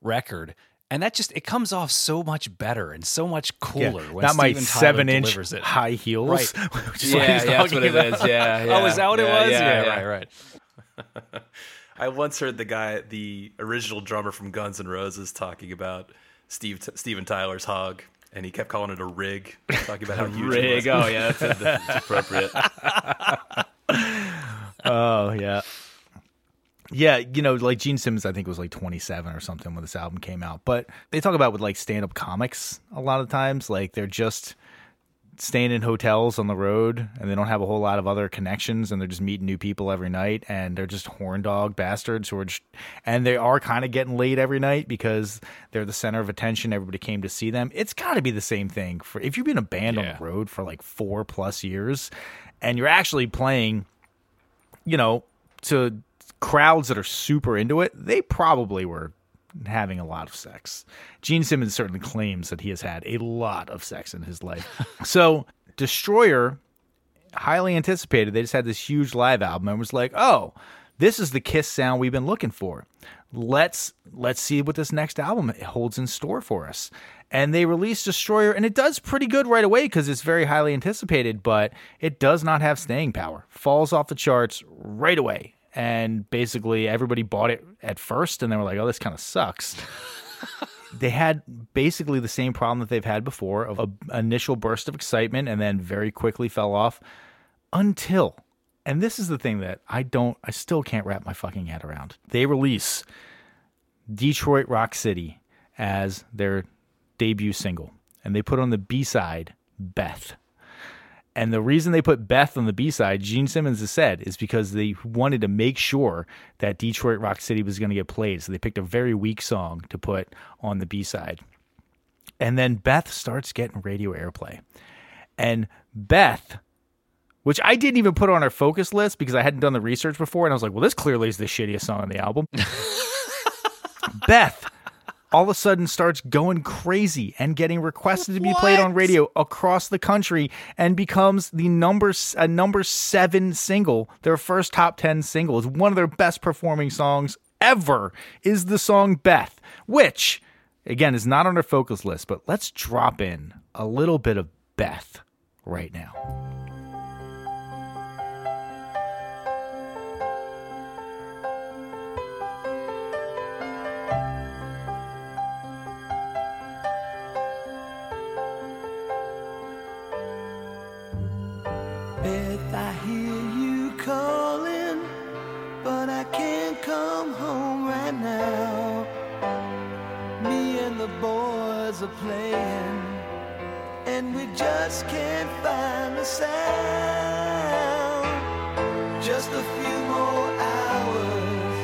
[SPEAKER 1] record. And that just it comes off so much better and so much cooler
[SPEAKER 3] yeah,
[SPEAKER 1] when
[SPEAKER 3] not
[SPEAKER 1] Steven
[SPEAKER 3] my
[SPEAKER 1] Tyler
[SPEAKER 3] seven inch
[SPEAKER 1] delivers it.
[SPEAKER 3] high heels.
[SPEAKER 1] Right.
[SPEAKER 3] Which is what
[SPEAKER 2] yeah,
[SPEAKER 3] he's
[SPEAKER 2] yeah, that's
[SPEAKER 3] talking
[SPEAKER 2] what it
[SPEAKER 3] about.
[SPEAKER 2] is. Yeah, yeah.
[SPEAKER 1] oh, is that what it was?
[SPEAKER 2] Yeah,
[SPEAKER 1] yeah,
[SPEAKER 2] yeah.
[SPEAKER 1] right, right.
[SPEAKER 4] I once heard the guy, the original drummer from Guns N' Roses, talking about Steve Steven Tyler's hog, and he kept calling it a rig, talking about how huge it
[SPEAKER 2] Rig.
[SPEAKER 4] was.
[SPEAKER 2] Oh, yeah, that's, that's appropriate.
[SPEAKER 3] Oh yeah. Yeah, you know, like Gene Simmons, I think was like 27 or something when this album came out. But they talk about with like stand up comics a lot of times, like they're just staying in hotels on the road and they don't have a whole lot of other connections and they're just meeting new people every night and they're just horn dog bastards who are just, and they are kind of getting laid every night because they're the center of attention. Everybody came to see them. It's got to be the same thing for if you've been a band
[SPEAKER 1] Yeah.
[SPEAKER 3] on the road for like four plus years and you're actually playing you know, to crowds that are super into it, they probably were having a lot of sex. Gene Simmons certainly claims that he has had a lot of sex in his life. so, Destroyer, highly anticipated, they just had this huge live album and was like, oh, this is the Kiss sound we've been looking for. Let's let's see what this next album holds in store for us. And they released Destroyer, and it does pretty good right away because it's very highly anticipated, but it does not have staying power. Falls off the charts right away. And basically, everybody bought it at first, and they were like, oh, this kind of sucks. they had basically the same problem that they've had before of an initial burst of excitement and then very quickly fell off until and this is the thing that I don't I still can't wrap my fucking head around. They release Detroit Rock City as their debut single and they put on the B-side Beth. And the reason they put Beth on the B side, Gene Simmons has said, is because they wanted to make sure that Detroit Rock City was going to get played. So they picked a very weak song to put on the B side. And then Beth starts getting radio airplay. And Beth, which I didn't even put on our focus list because I hadn't done the research before. And I was like, well, this clearly is the shittiest song on the album. Beth all of a sudden starts going crazy and getting requested to be played on radio across the country and becomes the number a number 7 single their first top 10 single. Is one of their best performing songs ever is the song Beth which again is not on our focus list but let's drop in a little bit of Beth right now
[SPEAKER 5] are playing, and we just can't find a sound. Just a few more hours,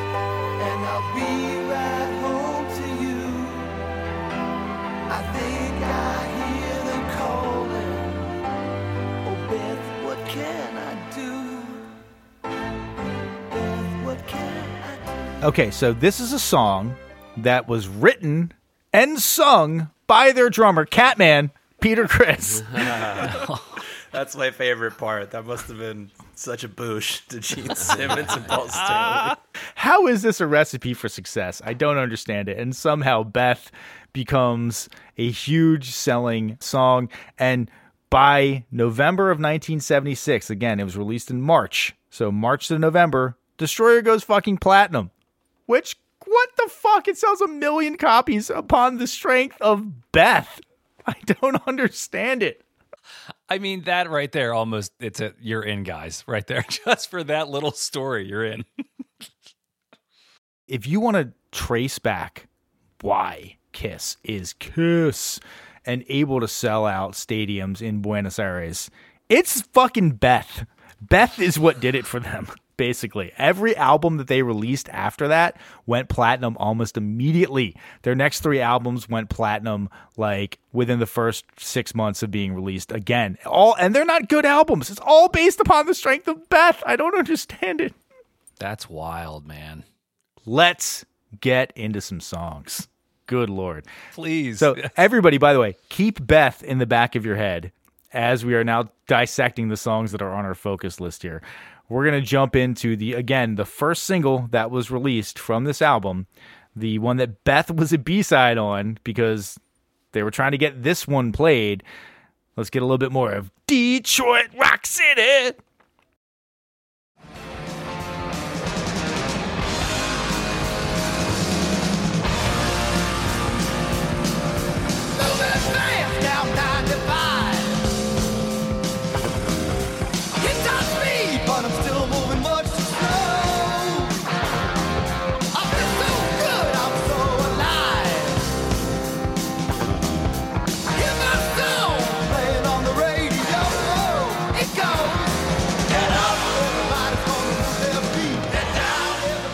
[SPEAKER 5] and I'll be right home to you. I think I hear them calling. Oh, Beth, what can I do? Beth, what can I do?
[SPEAKER 3] Okay, so this is a song that was written and sung by their drummer, Catman, Peter Criss.
[SPEAKER 4] That's my favorite part. That must have been such a boosh to Gene Simmons and Paul Stanley.
[SPEAKER 3] How is this a recipe for success? I don't understand it. And somehow Beth becomes a huge selling song. And by November of 1976, again, it was released in March. So March to November, Destroyer goes fucking platinum. Which, what the fuck? It sells a million copies upon the strength of Beth. I don't understand it.
[SPEAKER 1] I mean, that right there almost, it's a, you're in, guys, right there. Just for that little story, you're in.
[SPEAKER 3] if you want to trace back why Kiss is Kiss and able to sell out stadiums in Buenos Aires, it's fucking Beth. Beth is what did it for them. Basically, every album that they released after that went platinum almost immediately. Their next three albums went platinum like within the first six months of being released. Again, all and they're not good albums. It's all based upon the strength of Beth. I don't understand it.
[SPEAKER 1] That's wild, man.
[SPEAKER 3] Let's get into some songs. Good lord.
[SPEAKER 1] Please.
[SPEAKER 3] So, everybody, by the way, keep Beth in the back of your head as we are now dissecting the songs that are on our focus list here. We're going to jump into the, again, the first single that was released from this album, the one that Beth was a B side on because they were trying to get this one played. Let's get a little bit more of Detroit Rock City.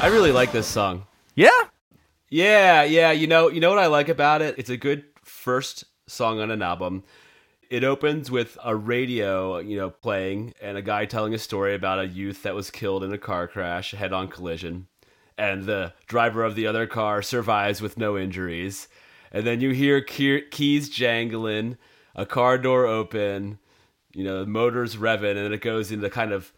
[SPEAKER 5] I
[SPEAKER 2] really like this song.
[SPEAKER 3] Yeah.
[SPEAKER 2] Yeah, yeah. You know, you know what I like about it? It's a good first song on an album. It opens with a radio, you know, playing and a guy telling a story about a youth that was killed in a car crash, head-on collision, and the driver of the other car survives with no injuries. And then you hear key- keys jangling, a car door open, you know, the motors revving, and then it goes into kind of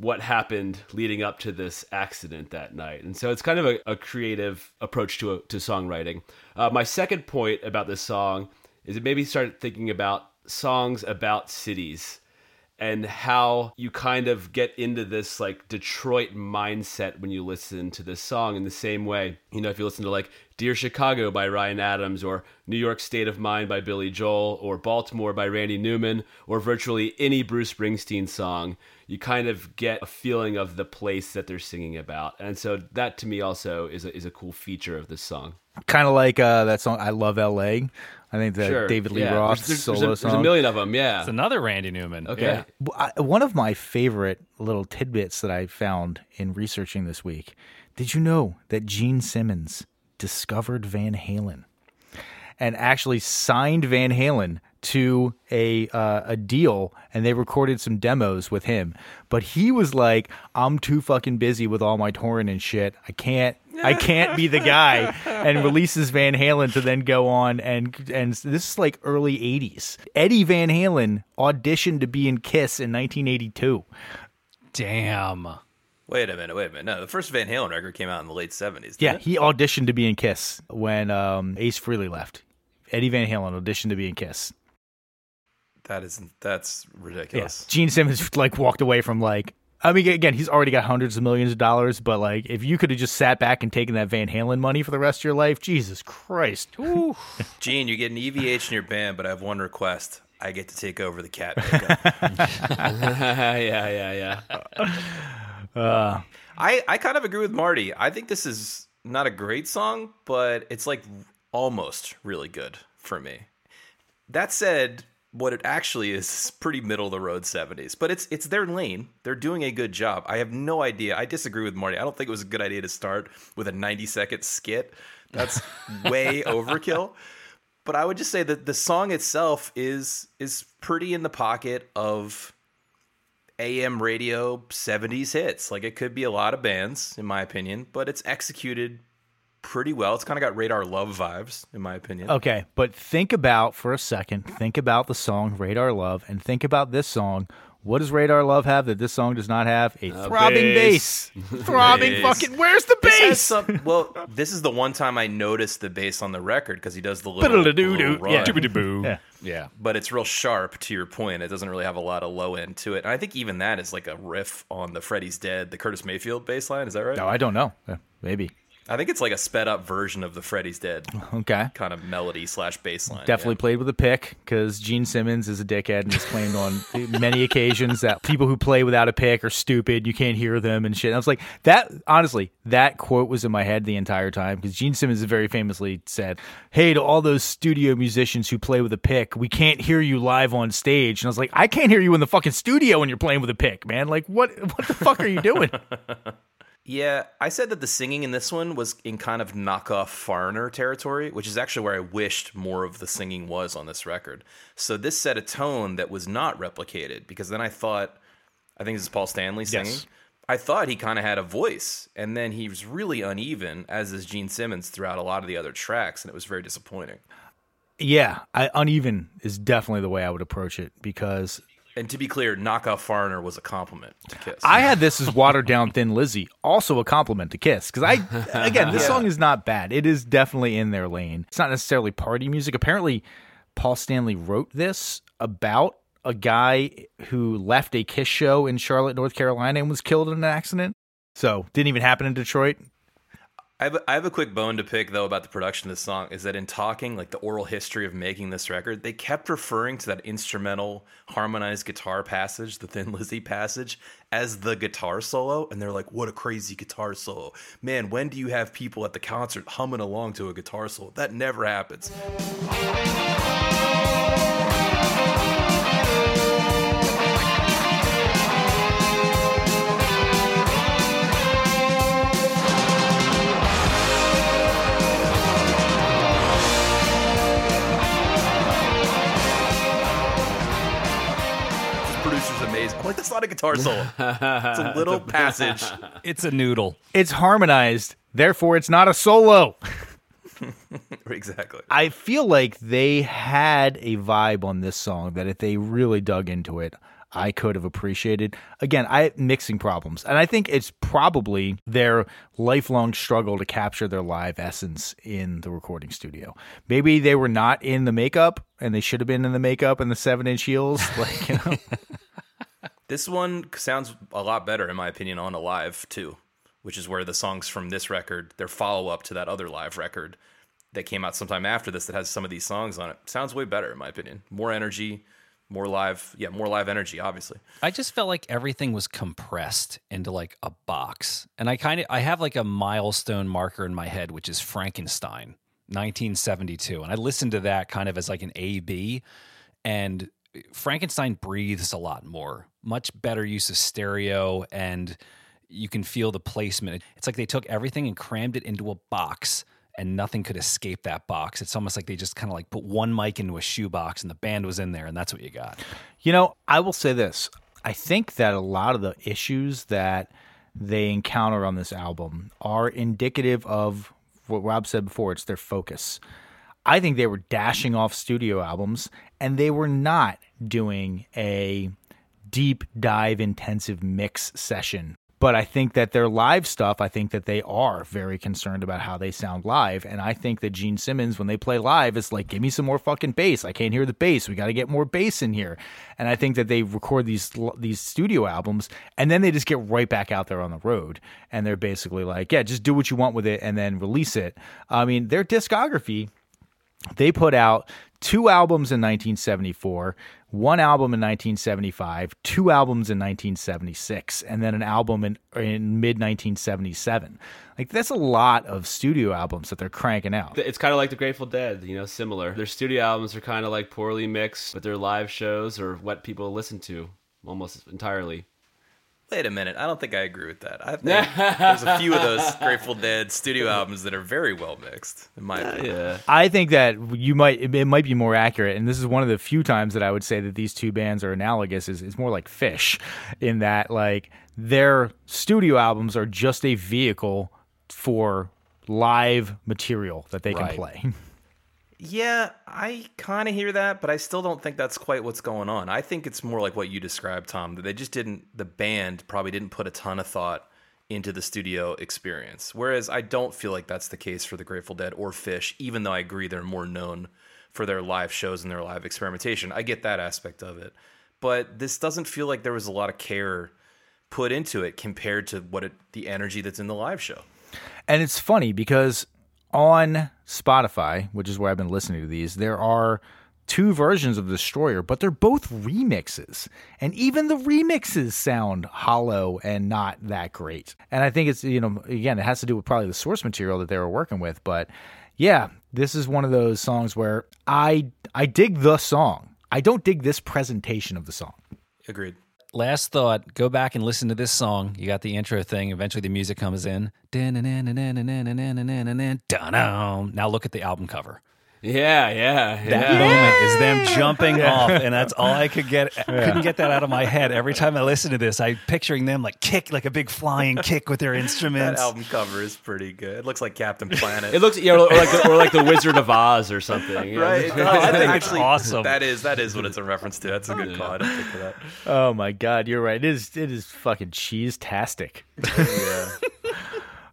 [SPEAKER 2] what happened leading up to this accident that night. And so it's kind of a, a creative approach to, a, to songwriting. Uh, my second point about this song is it made me start thinking about songs about cities and how you kind of get into this like Detroit mindset when you listen to this song in the same way. You know, if you listen to like Dear Chicago by Ryan Adams or New York State of Mind by Billy Joel or Baltimore by Randy Newman or virtually any Bruce Springsteen song, you kind of get a feeling of the place that they're singing about. And so that to me also is a, is a cool feature of this song.
[SPEAKER 3] Kind of like uh, that song, I Love LA. I think that
[SPEAKER 2] Sure.
[SPEAKER 3] David Lee
[SPEAKER 2] yeah.
[SPEAKER 3] Roth
[SPEAKER 2] there's, there's,
[SPEAKER 3] solo
[SPEAKER 2] there's a,
[SPEAKER 3] song.
[SPEAKER 2] There's a million of them, yeah.
[SPEAKER 1] it's another Randy Newman.
[SPEAKER 2] Okay.
[SPEAKER 1] Yeah.
[SPEAKER 3] W- I- One of my favorite little tidbits that I found in researching this week. Did you know that Gene Simmons discovered Van Halen and actually signed Van Halen to a uh, a deal and they recorded some demos with him but he was like I'm too fucking busy with all my touring and shit I can't I can't be the guy and releases Van Halen to then go on and and this is like early 80s Eddie Van Halen auditioned to be in Kiss in 1982
[SPEAKER 1] Damn.
[SPEAKER 4] Wait a minute, wait a minute. No, the first Van Halen record came out in the late 70s.
[SPEAKER 3] yeah
[SPEAKER 4] didn't it?
[SPEAKER 3] he auditioned to be in Kiss when um, Ace Frehley left Eddie Van Halen auditioned to be in Kiss
[SPEAKER 4] That is that's
[SPEAKER 3] Yeah.
[SPEAKER 4] ridiculous.
[SPEAKER 3] Gene Simmons like walked away from like I mean again, he's already got hundreds of millions of dollars, but like if you could have just sat back and taken that Van Halen money for the rest of your life, Jesus Christ.
[SPEAKER 4] Gene, you get an EVH in your band, but I have one request. I get to take over the cat makeup.
[SPEAKER 2] yeah, yeah, yeah. Uh.
[SPEAKER 4] I, I kind of agree with Marty. I think this is not a great song, but it's like almost really good for me. That said, what it actually is pretty middle of the road 70s, but it's it's their lane. They're doing a good job. I have no idea. I disagree with Marty. I don't think it was a good idea to start with a 90 second skit. That's way overkill. But I would just say that the song itself is is pretty in the pocket of AM radio 70s hits. Like it could be a lot of bands, in my opinion, but it's executed pretty well. It's kind of got Radar Love vibes, in my opinion.
[SPEAKER 3] Okay, but think about for a second, think about the song Radar Love and think about this song. What does Radar Love have that this song does not have? A uh, throbbing bass. throbbing
[SPEAKER 4] Bass.
[SPEAKER 3] fucking Where's the
[SPEAKER 4] This has
[SPEAKER 3] bass?
[SPEAKER 4] some, well, this is the one time I noticed the bass on the record because he does the little, little run.
[SPEAKER 3] Yeah. Yeah.
[SPEAKER 1] Yeah.
[SPEAKER 4] but it's real sharp to your point. It doesn't really have a lot of low end to it. And I think even that is like a riff on the Freddie's Dead, the Curtis Mayfield bass line. Is that right?
[SPEAKER 3] No, I don't know. Yeah, maybe.
[SPEAKER 4] I think it's like a sped up version of the Freddie's Dead
[SPEAKER 3] Okay.
[SPEAKER 4] kind of melody slash bass line.
[SPEAKER 3] Definitely played with a pick because Gene Simmons is a dickhead and has claimed on many occasions that people who play without a pick are stupid. You can't hear them and shit. And I was like, that honestly, that quote was in my head the entire time because Gene Simmons very famously said, Hey, to all those studio musicians who play with a pick, we can't hear you live on stage. And I was like, I can't hear you in the fucking studio when you're playing with a pick, man. Like, what, what the fuck are you doing?
[SPEAKER 4] Yeah, I said that the singing in this one was in kind of knockoff foreigner territory, which is actually where I wished more of the singing was on this record. So this set a tone that was not replicated because then I thought, I think this is Paul Stanley singing.
[SPEAKER 3] Yes.
[SPEAKER 4] I thought he kind of had a voice, and then he was really uneven, as is Gene Simmons throughout a lot of the other tracks, and it was very disappointing.
[SPEAKER 3] yeah, I, uneven is definitely the way I would approach it because
[SPEAKER 4] And to be clear, knockoff foreigner was a compliment to Kiss.
[SPEAKER 3] I had this as watered down Thin Lizzy, also a compliment to Kiss. Because I, again, this song is not bad. It is definitely in their lane. It's not necessarily party music. Apparently, Paul Stanley wrote this about a guy who left a Kiss show in Charlotte, North Carolina, and was killed in an accident. So didn't even happen in Detroit.
[SPEAKER 4] I have, I have a quick bone to pick though about the production of this song is that in talking like the oral history of making this record, they kept referring to that instrumental harmonized guitar passage, the Thin Lizzy passage, as the guitar solo, and they're like, "What a crazy guitar solo, man! When do you have people at the concert humming along to a guitar solo? That never happens." Like, that's not a guitar solo. it's a little passage.
[SPEAKER 1] It's a noodle.
[SPEAKER 3] It's harmonized, therefore, it's not a solo.
[SPEAKER 4] exactly.
[SPEAKER 3] I feel like they had a vibe on this song that if they really dug into it, I could have appreciated. Again, I had mixing problems, and I think it's probably their lifelong struggle to capture their live essence in the recording studio. Maybe they were not in the makeup, and they should have been in the makeup and the seven-inch heels. Like, you know,
[SPEAKER 4] This one sounds a lot better, in my opinion, on Alive, too, which is where the songs from this record, their follow up to that other live record that came out sometime after this that has some of these songs on it, sounds way better, in my opinion. More energy, more live, yeah, more live energy, obviously.
[SPEAKER 1] I just felt like everything was compressed into like a box. And I kind of I have like a milestone marker in my head which is Frankenstein, 1972. And I listened to that kind of as like an A B and Frankenstein breathes a lot more. Much better use of stereo and you can feel the placement. It's like they took everything and crammed it into a box and nothing could escape that box. It's almost like they just kind of like put one mic into a shoebox and the band was in there and that's what you got.
[SPEAKER 3] You know, I will say this. I think that a lot of the issues that they encounter on this album are indicative of what Rob said before it's their focus. I think they were dashing off studio albums and they were not doing a deep dive intensive mix session. But I think that their live stuff, I think that they are very concerned about how they sound live. And I think that Gene Simmons, when they play live, is like, give me some more fucking bass. I can't hear the bass. We got to get more bass in here. And I think that they record these these studio albums and then they just get right back out there on the road. And they're basically like, yeah, just do what you want with it and then release it. I mean, their discography They put out two albums in 1974, one album in 1975, two albums in 1976, and then an album in, in mid 1977. Like, that's a lot of studio albums that they're cranking out.
[SPEAKER 2] It's kind of like the Grateful Dead, you know, similar. Their studio albums are kind of like poorly mixed, but their live shows are what people listen to almost entirely.
[SPEAKER 4] Wait a minute. I don't think I agree with that. I think there's a few of those Grateful Dead studio albums that are very well mixed, in my opinion.
[SPEAKER 2] Yeah.
[SPEAKER 3] I think that you might it might be more accurate, and this is one of the few times that I would say that these two bands are analogous. Is it's more like Phish, in that like their studio albums are just a vehicle for live material that they can
[SPEAKER 1] Right.
[SPEAKER 3] play.
[SPEAKER 4] Yeah, I kind of hear that, but I still don't think that's quite what's going on. I think it's more like what you described, Tom. That they just didn't, the band probably didn't put a ton of thought into the studio experience. Whereas I don't feel like that's the case for the Grateful Dead or Phish, even though I agree they're more known for their live shows and their live experimentation. I get that aspect of it. But this doesn't feel like there was a lot of care put into it compared to what it, the energy that's in the live show.
[SPEAKER 3] And it's funny because on Spotify, which is where I've been listening to these, there are two versions of Destroyer, but they're both remixes. And even the remixes sound hollow and not that great. And I think it's, you know, again, it has to do with probably the source material that they were working with, but yeah, this is one of those songs where I I dig the song. I don't dig this presentation of the song.
[SPEAKER 4] Agreed
[SPEAKER 1] last thought, go back and listen to this song. You got the intro thing. Eventually, the music comes in. Now look at the album cover.
[SPEAKER 2] Yeah, yeah,
[SPEAKER 1] That
[SPEAKER 2] yeah.
[SPEAKER 1] moment is them jumping off, and that's all I could get. Couldn't get that out of my head. Every time I listen to this, I picturing them like kick, like a big flying kick with their
[SPEAKER 4] That
[SPEAKER 1] instruments.
[SPEAKER 4] album cover is pretty good. It looks like Captain Planet.
[SPEAKER 2] It looks, yeah, or like, the, or like the Wizard of Oz or something. you know?
[SPEAKER 4] Right. No,
[SPEAKER 1] I think
[SPEAKER 4] actually,
[SPEAKER 1] awesome.
[SPEAKER 4] That is that is what it's a reference to. That's a good call. I don't think of that.
[SPEAKER 3] Oh my god, you're right. It is it is fucking cheese tastic.
[SPEAKER 4] Yeah.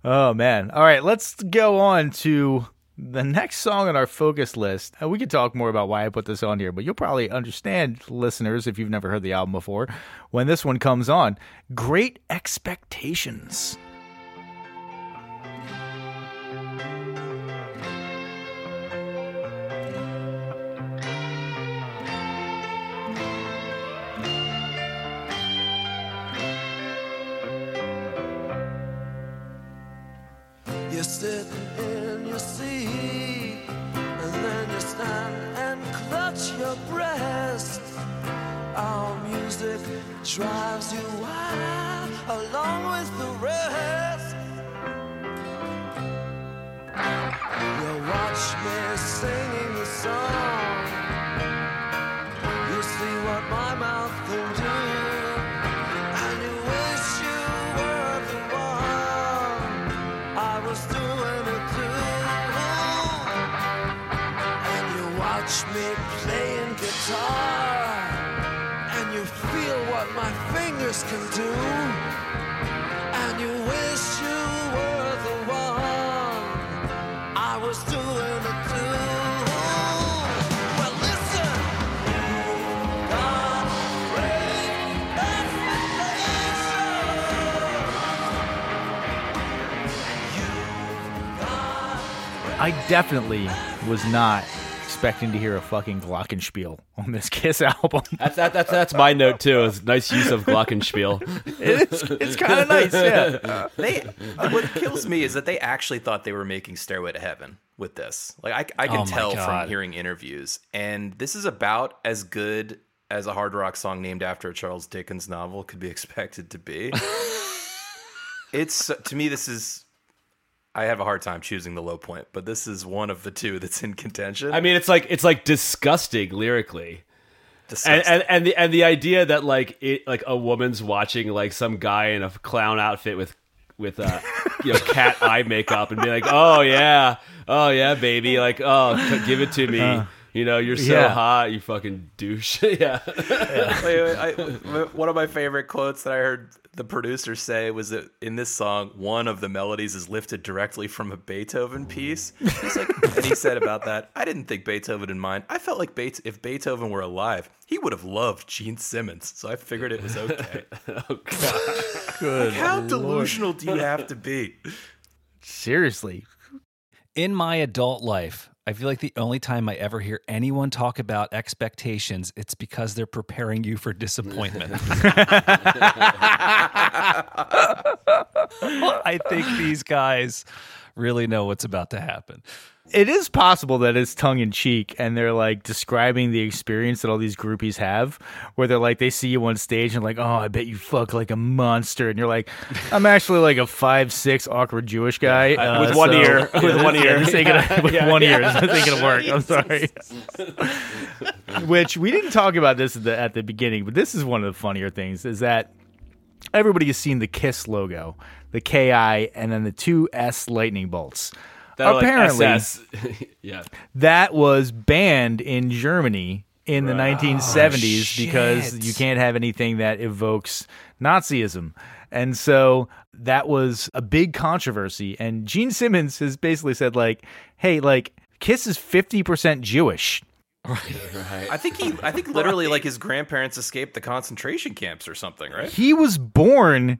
[SPEAKER 3] Oh man. All right, let's go on to the next song on our focus list. Uh, we could talk more about why I put this on here, but you'll probably understand, listeners, if you've never heard the album before, when this one comes on. Great Expectations.
[SPEAKER 5] Drives you wild fingers can do. And you wish you were the one. I was doing it great
[SPEAKER 3] I definitely was not expecting to hear a fucking Glockenspiel on this Kiss album.
[SPEAKER 2] That's, that, that's, that's my note, too. Is nice use of Glockenspiel.
[SPEAKER 3] it's it's kind of nice, yeah.
[SPEAKER 4] They what kills me is that they actually thought they were making Stairway to Heaven with this. Like I, I can
[SPEAKER 1] Oh
[SPEAKER 4] tell
[SPEAKER 1] God.
[SPEAKER 4] from hearing interviews, and this is about as good as a hard rock song named after a Charles Dickens novel could be expected to be. it's to me, this is. I have a hard time choosing the low point, but this is one of the two that's in contention.
[SPEAKER 2] I mean, it's like it's like disgusting lyrically. and
[SPEAKER 4] Disgusting.
[SPEAKER 2] and and the and the idea that like it like a woman's watching like some guy in a clown outfit with with uh you know cat eye makeup and be like oh yeah oh yeah baby like oh give it to me you know you're so
[SPEAKER 3] yeah.
[SPEAKER 2] hot you fucking douche yeah
[SPEAKER 4] Wait, wait, I, one of my favorite quotes that I heard the producer say was that in this song, one of the melodies is lifted directly from a Beethoven piece. He's like, and he said about that, I didn't think Beethoven in mind. I felt like Beethoven, if Beethoven were alive, he would have loved Gene Simmons. So I figured it was okay.
[SPEAKER 2] oh god
[SPEAKER 3] Good.
[SPEAKER 4] How delusional do you have to be?
[SPEAKER 3] Seriously.
[SPEAKER 1] In my adult life, I feel like the only time I ever hear anyone talk about expectations, it's because they're preparing you for disappointment. I think these guys really know what's about to happen.
[SPEAKER 3] It is possible that it's tongue in cheek and they're like describing the experience that all these groupies have, where they're like, they see you on stage and like, oh, I bet you fuck like a monster. And you're like, I'm actually like a five, six awkward Jewish guy. uh,
[SPEAKER 2] with one
[SPEAKER 3] so-
[SPEAKER 2] ear. With one ear.
[SPEAKER 3] This ain't gonna, with one ear. This ain't gonna work. I'm sorry. Which we didn't talk about this at the, at the beginning, but this is one of the funnier things is that everybody has seen the KISS logo, the KI, and then the two S lightning bolts.
[SPEAKER 2] That are like
[SPEAKER 3] Apparently,
[SPEAKER 2] SS. yeah.
[SPEAKER 3] that was banned in Germany in the 1970s because you can't have anything that evokes Nazism. And so that was a big controversy. And Gene Simmons has basically said, like, hey, like, Kiss is 50% Jewish. Right?
[SPEAKER 4] I think he, I think literally like his grandparents escaped the concentration camps or something, right?
[SPEAKER 3] He was born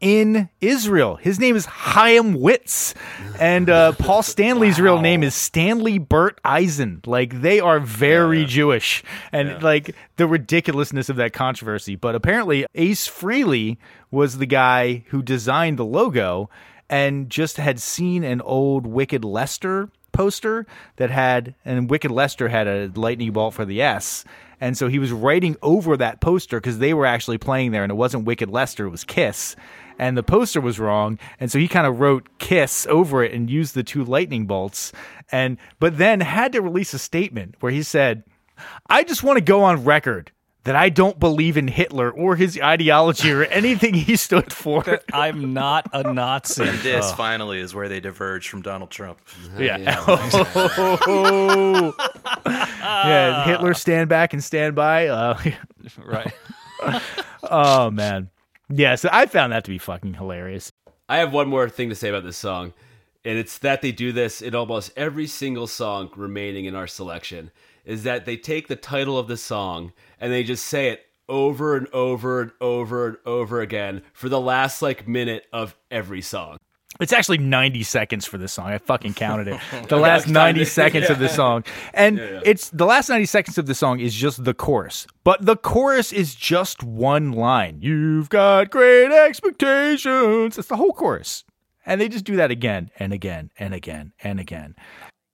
[SPEAKER 3] in Israel. His name is Chaim Witz. And uh, Paul Stanley's real name is Stanley Bert Eisen. Like, they are very Jewish. And, like, the ridiculousness of that controversy. But apparently, Ace Frehley was the guy who designed the logo and just had seen an old Wicked Lester poster that had, and Wicked Lester had a lightning bolt for the S. And so he was writing over that poster because they were actually playing there and it wasn't Wicked Lester, it was Kiss. And the poster was wrong. And so he kind of wrote Kiss over it and used the two lightning bolts. And, but then had to release a statement where he said, I just want to go on record that I don't believe in Hitler or his ideology or anything he stood for.
[SPEAKER 1] I'm not a Nazi.
[SPEAKER 4] And this finally is where they diverge from Donald Trump.
[SPEAKER 3] Yeah. yeah. Hitler stand back and stand by. Uh,
[SPEAKER 1] right.
[SPEAKER 3] oh man. Yes, I found that to be fucking hilarious.
[SPEAKER 2] I have one more thing to say about this song, and it's that they do this in almost every single song remaining in our selection. Is that they take the title of the song and they just say it over and over and over and over again for the last like minute of every song.
[SPEAKER 3] It's actually 90 seconds for this song. I fucking counted it. The last 90
[SPEAKER 2] it.
[SPEAKER 3] seconds of the song. And it's the last 90 seconds of the song is just the chorus. But the chorus is just one line. You've got great expectations. It's the whole chorus. And they just do that again and again and again and again.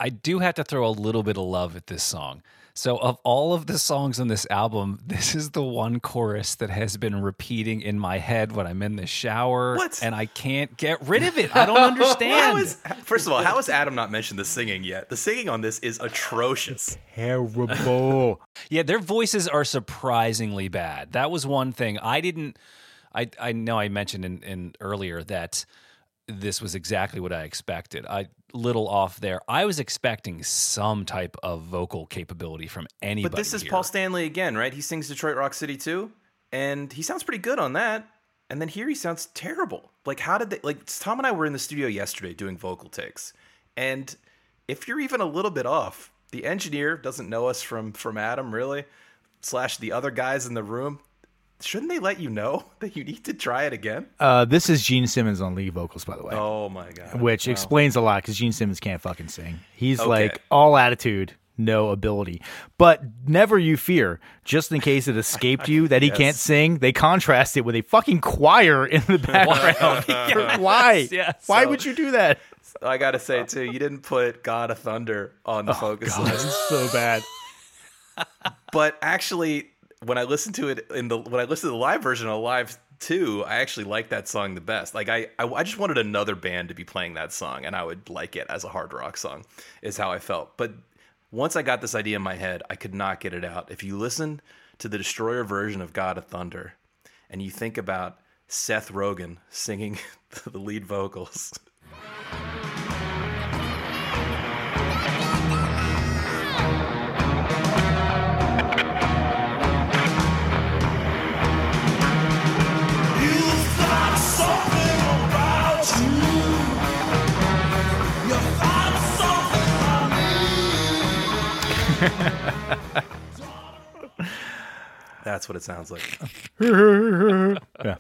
[SPEAKER 1] I do have to throw a little bit of love at this song. So, of all of the songs on this album, this is the one chorus that has been repeating in my head when I'm in the shower.
[SPEAKER 4] What?
[SPEAKER 1] And I can't get rid of it. I don't understand.
[SPEAKER 4] is, first of all, how has Adam not mentioned the singing yet? The singing on this is atrocious.
[SPEAKER 3] Terrible.
[SPEAKER 1] Yeah, their voices are surprisingly bad. That was one thing I didn't. I I know I mentioned in, in earlier that this was exactly what I expected. I little off there. I was expecting some type of vocal capability from anybody.
[SPEAKER 4] But this is
[SPEAKER 1] here.
[SPEAKER 4] Paul Stanley again, right? He sings Detroit Rock City too, and he sounds pretty good on that. And then here he sounds terrible. Like, how did they? Like, Tom and I were in the studio yesterday doing vocal takes, and if you're even a little bit off, the engineer doesn't know us from from Adam really, slash the other guys in the room. Shouldn't they let you know that you need to try it again?
[SPEAKER 3] Uh, this is Gene Simmons on lead vocals, by the way.
[SPEAKER 4] Oh my god!
[SPEAKER 3] which explains a lot because Gene Simmons can't fucking sing. He's
[SPEAKER 4] Okay.
[SPEAKER 3] like all attitude, no ability. But never you fear, just in case it escaped you that he can't sing, they contrast it with a fucking choir in the background. Why?
[SPEAKER 1] yes.
[SPEAKER 3] Why
[SPEAKER 4] So-
[SPEAKER 3] would you do that?
[SPEAKER 4] I gotta say too, you didn't put God of Thunder on the focus
[SPEAKER 3] God,
[SPEAKER 4] list.
[SPEAKER 3] so bad.
[SPEAKER 4] but actually when i listened to it in the when i listened to the live version of live 2 i actually like that song the best. Like I, I i just wanted another band to be playing that song and i would like it as a hard rock song is how i felt. But once i got this idea in my head i could not get it out. If you listen to the destroyer version of god of thunder and you think about seth rogen singing the lead vocals that's what it sounds like yeah.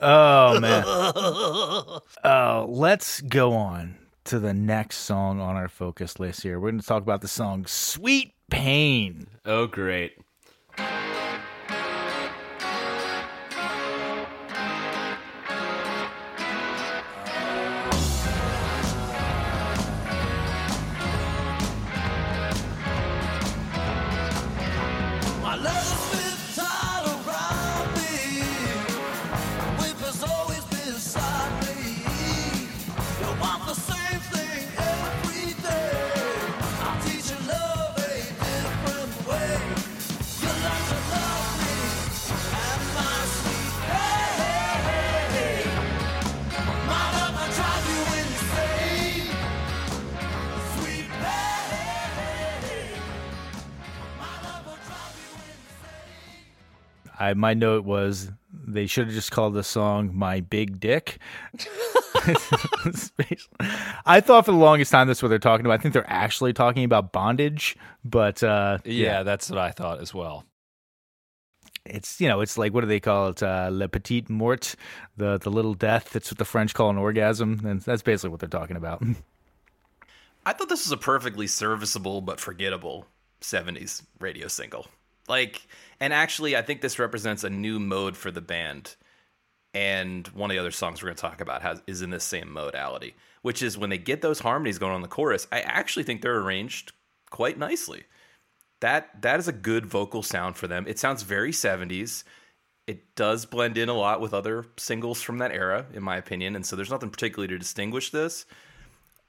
[SPEAKER 3] Oh man. Oh, let's go on to the next song on our focus list here. We're going to talk about the song Sweet Pain.
[SPEAKER 2] Oh, great.
[SPEAKER 3] I my note was they should have just called the song "My Big Dick." I thought for the longest time that's what they're talking about. I think they're actually talking about bondage, but uh,
[SPEAKER 1] Yeah, that's what I thought as well.
[SPEAKER 3] it's you know it's like what do they call it? Uh, Le Petit Mort, the the little death. That's what the French call an orgasm, and that's basically what they're talking about.
[SPEAKER 4] I thought this was a perfectly serviceable but forgettable 70s radio single. Like, and actually, I think this represents a new mode for the band. And one of the other songs we're going to talk about has, is in this same modality, which is when they get those harmonies going on the chorus, I actually think they're arranged quite nicely. That that is a good vocal sound for them. It sounds very 70s. It does blend in a lot with other singles from that era, in my opinion. And so there's nothing particularly to distinguish this.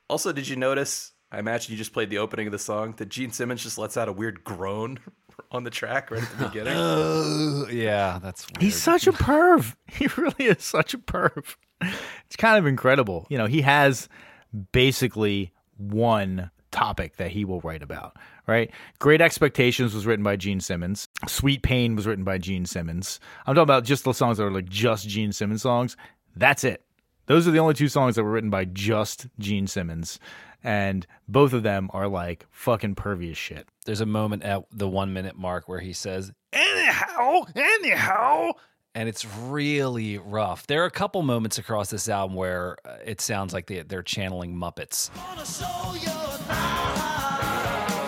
[SPEAKER 4] Also, did you notice? I imagine you just played the opening of the song that Gene Simmons just lets out a weird groan on the track right at the beginning.
[SPEAKER 1] Uh, yeah, that's weird.
[SPEAKER 3] He's such a perv. He really is such a perv. It's kind of incredible. You know, he has basically one topic that he will write about, right? Great Expectations was written by Gene Simmons. Sweet Pain was written by Gene Simmons. I'm talking about just the songs that are like just Gene Simmons songs. That's it. Those are the only two songs that were written by just Gene Simmons. And both of them are like fucking pervy as shit.
[SPEAKER 1] There's a moment at the one minute mark where he says, anyhow, anyhow. And it's really rough. There are a couple moments across this album where uh, it sounds like they, they're channeling Muppets.
[SPEAKER 5] Wanna show you now.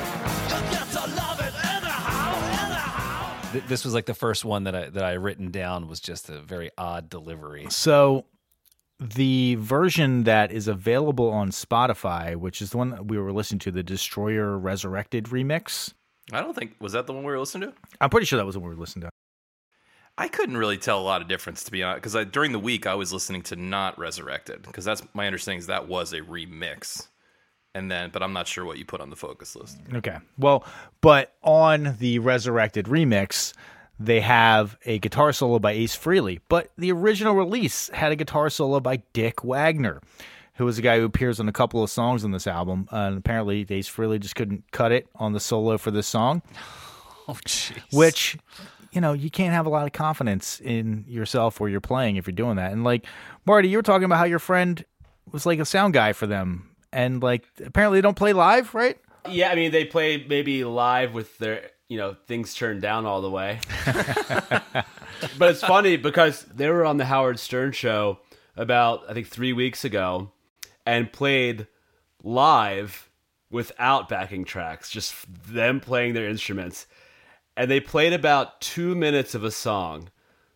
[SPEAKER 5] You get to love it anyhow, anyhow.
[SPEAKER 1] Th- This was like the first one that I that I written down was just a very odd delivery.
[SPEAKER 3] So the version that is available on Spotify, which is the one that we were listening to, the Destroyer Resurrected remix.
[SPEAKER 4] I don't think was that the one we were listening to.
[SPEAKER 3] I'm pretty sure that was what we were listening to.
[SPEAKER 4] I couldn't really tell a lot of difference to be honest, because during the week I was listening to not Resurrected, because that's my understanding is that was a remix, and then but I'm not sure what you put on the focus list.
[SPEAKER 3] Okay. Well, but on the Resurrected remix, they have a guitar solo by Ace Frehley, but the original release had a guitar solo by Dick Wagner, who was a guy who appears on a couple of songs on this album. Uh, and apparently, Ace Frehley just couldn't cut it on the solo for this song.
[SPEAKER 1] Oh, jeez.
[SPEAKER 3] which you know you can't have a lot of confidence in yourself where you're playing if you're doing that and like marty you were talking about how your friend was like a sound guy for them and like apparently they don't play live right
[SPEAKER 2] Yeah, I mean they play maybe live with their you know things turned down all the way. but it's funny because they were on the Howard Stern show about I think three weeks ago and played live without backing tracks, just them playing their instruments. And they played about two minutes of a song,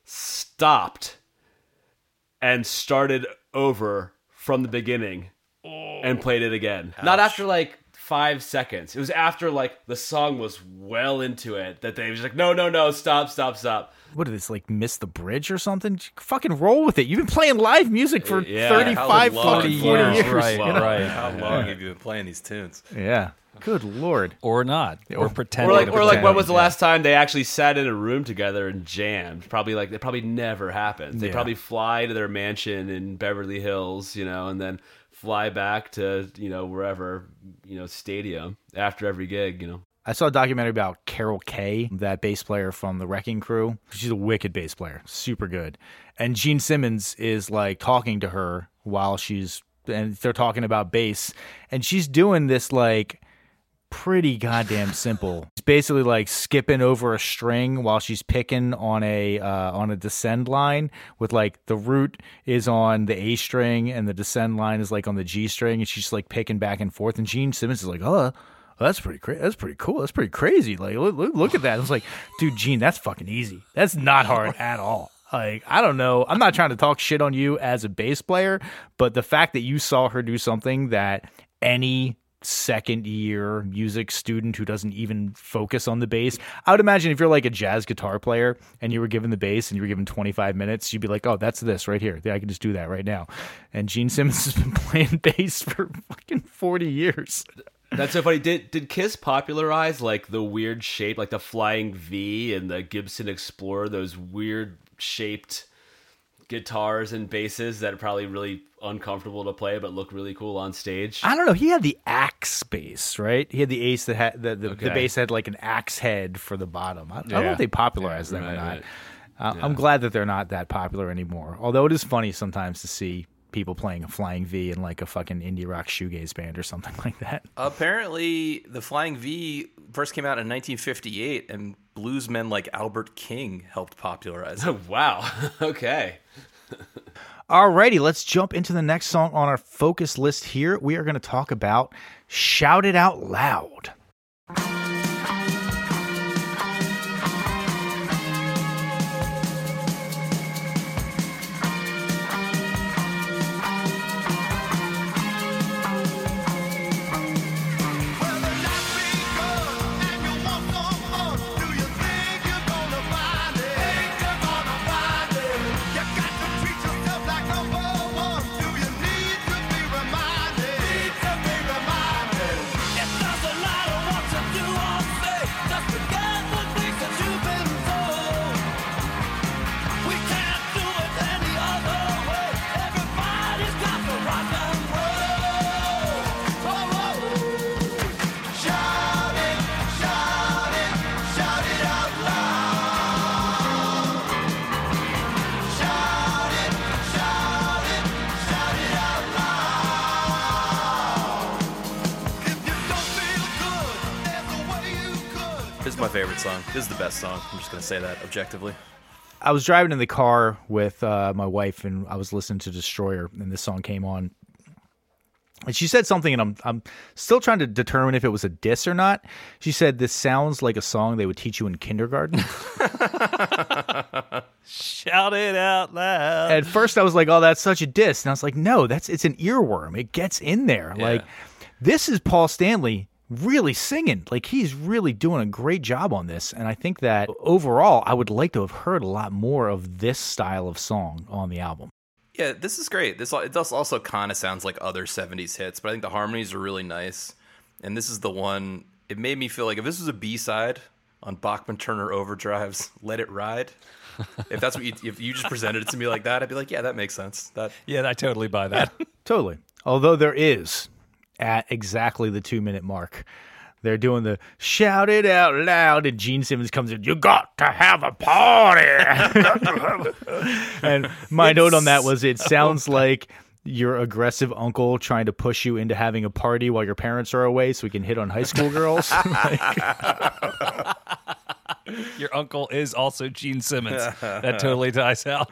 [SPEAKER 2] stopped, and started over from the beginning and played it again. Not after like five seconds. It was after like the song was well into it that they was like, no, no, no, stop, stop, stop.
[SPEAKER 3] what did this like miss the bridge or something fucking roll with it you've been playing live music for
[SPEAKER 2] Yeah,
[SPEAKER 3] 35
[SPEAKER 4] long-
[SPEAKER 3] fucking 40
[SPEAKER 1] years,
[SPEAKER 3] years,
[SPEAKER 1] right,
[SPEAKER 3] you know?
[SPEAKER 1] right.
[SPEAKER 4] How long have you been playing these tunes?
[SPEAKER 3] yeah good lord
[SPEAKER 1] or not, or, pretend.
[SPEAKER 2] Or like,
[SPEAKER 1] to
[SPEAKER 2] or like, when was the last time they actually sat in a room together and jammed? Probably like that. Probably never happens. They
[SPEAKER 3] Yeah.
[SPEAKER 2] probably fly to their mansion in Beverly Hills, you know, and then fly back to you know wherever you know stadium after every gig, you know.
[SPEAKER 3] I saw a documentary about Carol Kaye, that bass player from the Wrecking Crew. She's a wicked bass player, super good. And Gene Simmons is like talking to her while she's and they're talking about bass, and she's doing this like pretty goddamn simple. It's basically like skipping over a string while she's picking on a uh, on a descend line with like the root is on the A string and the descend line is like on the G string and she's like picking back and forth and Gene Simmons is like, "Oh, that's pretty crazy. That's pretty cool. That's pretty crazy. Like, look, look, look at that." I was like, "Dude, Gene, that's fucking easy. That's not hard at all." Like, I don't know. I'm not trying to talk shit on you as a bass player, but the fact that you saw her do something that any second year music student who doesn't even focus on the bass. I would imagine if you're like a jazz guitar player and you were given the bass and you were given 25 minutes, you'd be like, oh, that's this right here. I can just do that right now. And Gene Simmons has been playing bass for fucking 40 years.
[SPEAKER 2] That's so funny. Did did Kiss popularize like the weird shape, like the flying V and the Gibson Explorer, those weird shaped guitars and basses that are probably really uncomfortable to play but look really cool on stage?
[SPEAKER 3] I don't know. He had the axe bass, right? He had the ace that had the, the, the bass had like an axe head for the bottom. I, I don't know if they popularized them or not.
[SPEAKER 2] right.
[SPEAKER 3] Uh, I'm glad that they're not that popular anymore. Although it is funny sometimes to see people playing a flying V in like a fucking indie rock shoegaze band or something like that.
[SPEAKER 4] Apparently, the Flying V first came out in 1958, and bluesmen like Albert King helped popularize it.
[SPEAKER 2] Oh, wow. okay.
[SPEAKER 3] Alrighty, let's jump into the next song on our focus list here. We are going to talk about Shout It Out Loud.
[SPEAKER 4] Is the best song. I'm just gonna say that objectively.
[SPEAKER 3] I was driving in the car with uh, my wife, and I was listening to Destroyer, and this song came on. And she said something, and I'm I'm still trying to determine if it was a diss or not. She said, "This sounds like a song they would teach you in kindergarten."
[SPEAKER 1] Shout it out loud.
[SPEAKER 3] At first, I was like, "Oh, that's such a diss," and I was like, "No, that's it's an earworm. It gets in there. Like this is Paul Stanley." Really singing, like he's really doing a great job on this, and I think that overall, I would like to have heard a lot more of this style of song on the album.
[SPEAKER 4] Yeah, this is great. This it does also kind of sounds like other '70s hits, but I think the harmonies are really nice. And this is the one. It made me feel like if this was a B side on Bachman Turner Overdrive's "Let It Ride," if that's what you, if you just presented it to me like that, I'd be like, yeah, that makes sense. That
[SPEAKER 1] yeah, I totally buy that.
[SPEAKER 3] Totally. Although there is at exactly the two minute mark. They're doing the shout it out loud, and Gene Simmons comes in. You got to have a party. and my note on that was it sounds like your aggressive uncle trying to push you into having a party while your parents are away so we can hit on high school girls.
[SPEAKER 1] Your uncle is also Gene Simmons. that totally ties out.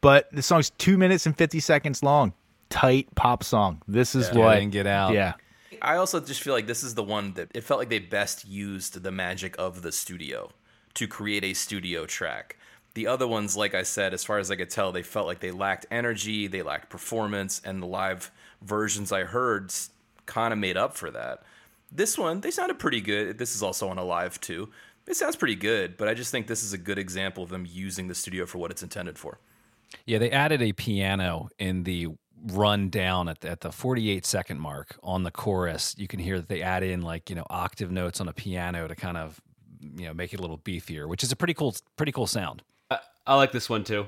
[SPEAKER 3] but the song's two minutes and 50 seconds long. Tight pop song. This is
[SPEAKER 1] Get
[SPEAKER 3] what.
[SPEAKER 1] in, get out.
[SPEAKER 3] Yeah.
[SPEAKER 4] I also just feel like this is the one that it felt like they best used the magic of the studio to create a studio track. The other ones, like I said, as far as I could tell, they felt like they lacked energy, they lacked performance, and the live versions I heard kind of made up for that. This one, they sounded pretty good. This is also on a live too. It sounds pretty good, but I just think this is a good example of them using the studio for what it's intended for.
[SPEAKER 1] Yeah, they added a piano in the run down at the, at the 48 second mark on the chorus. You can hear that they add in like, you know, octave notes on a piano to kind of, you know, make it a little beefier, which is a pretty cool pretty cool sound.
[SPEAKER 2] I, I like this one too.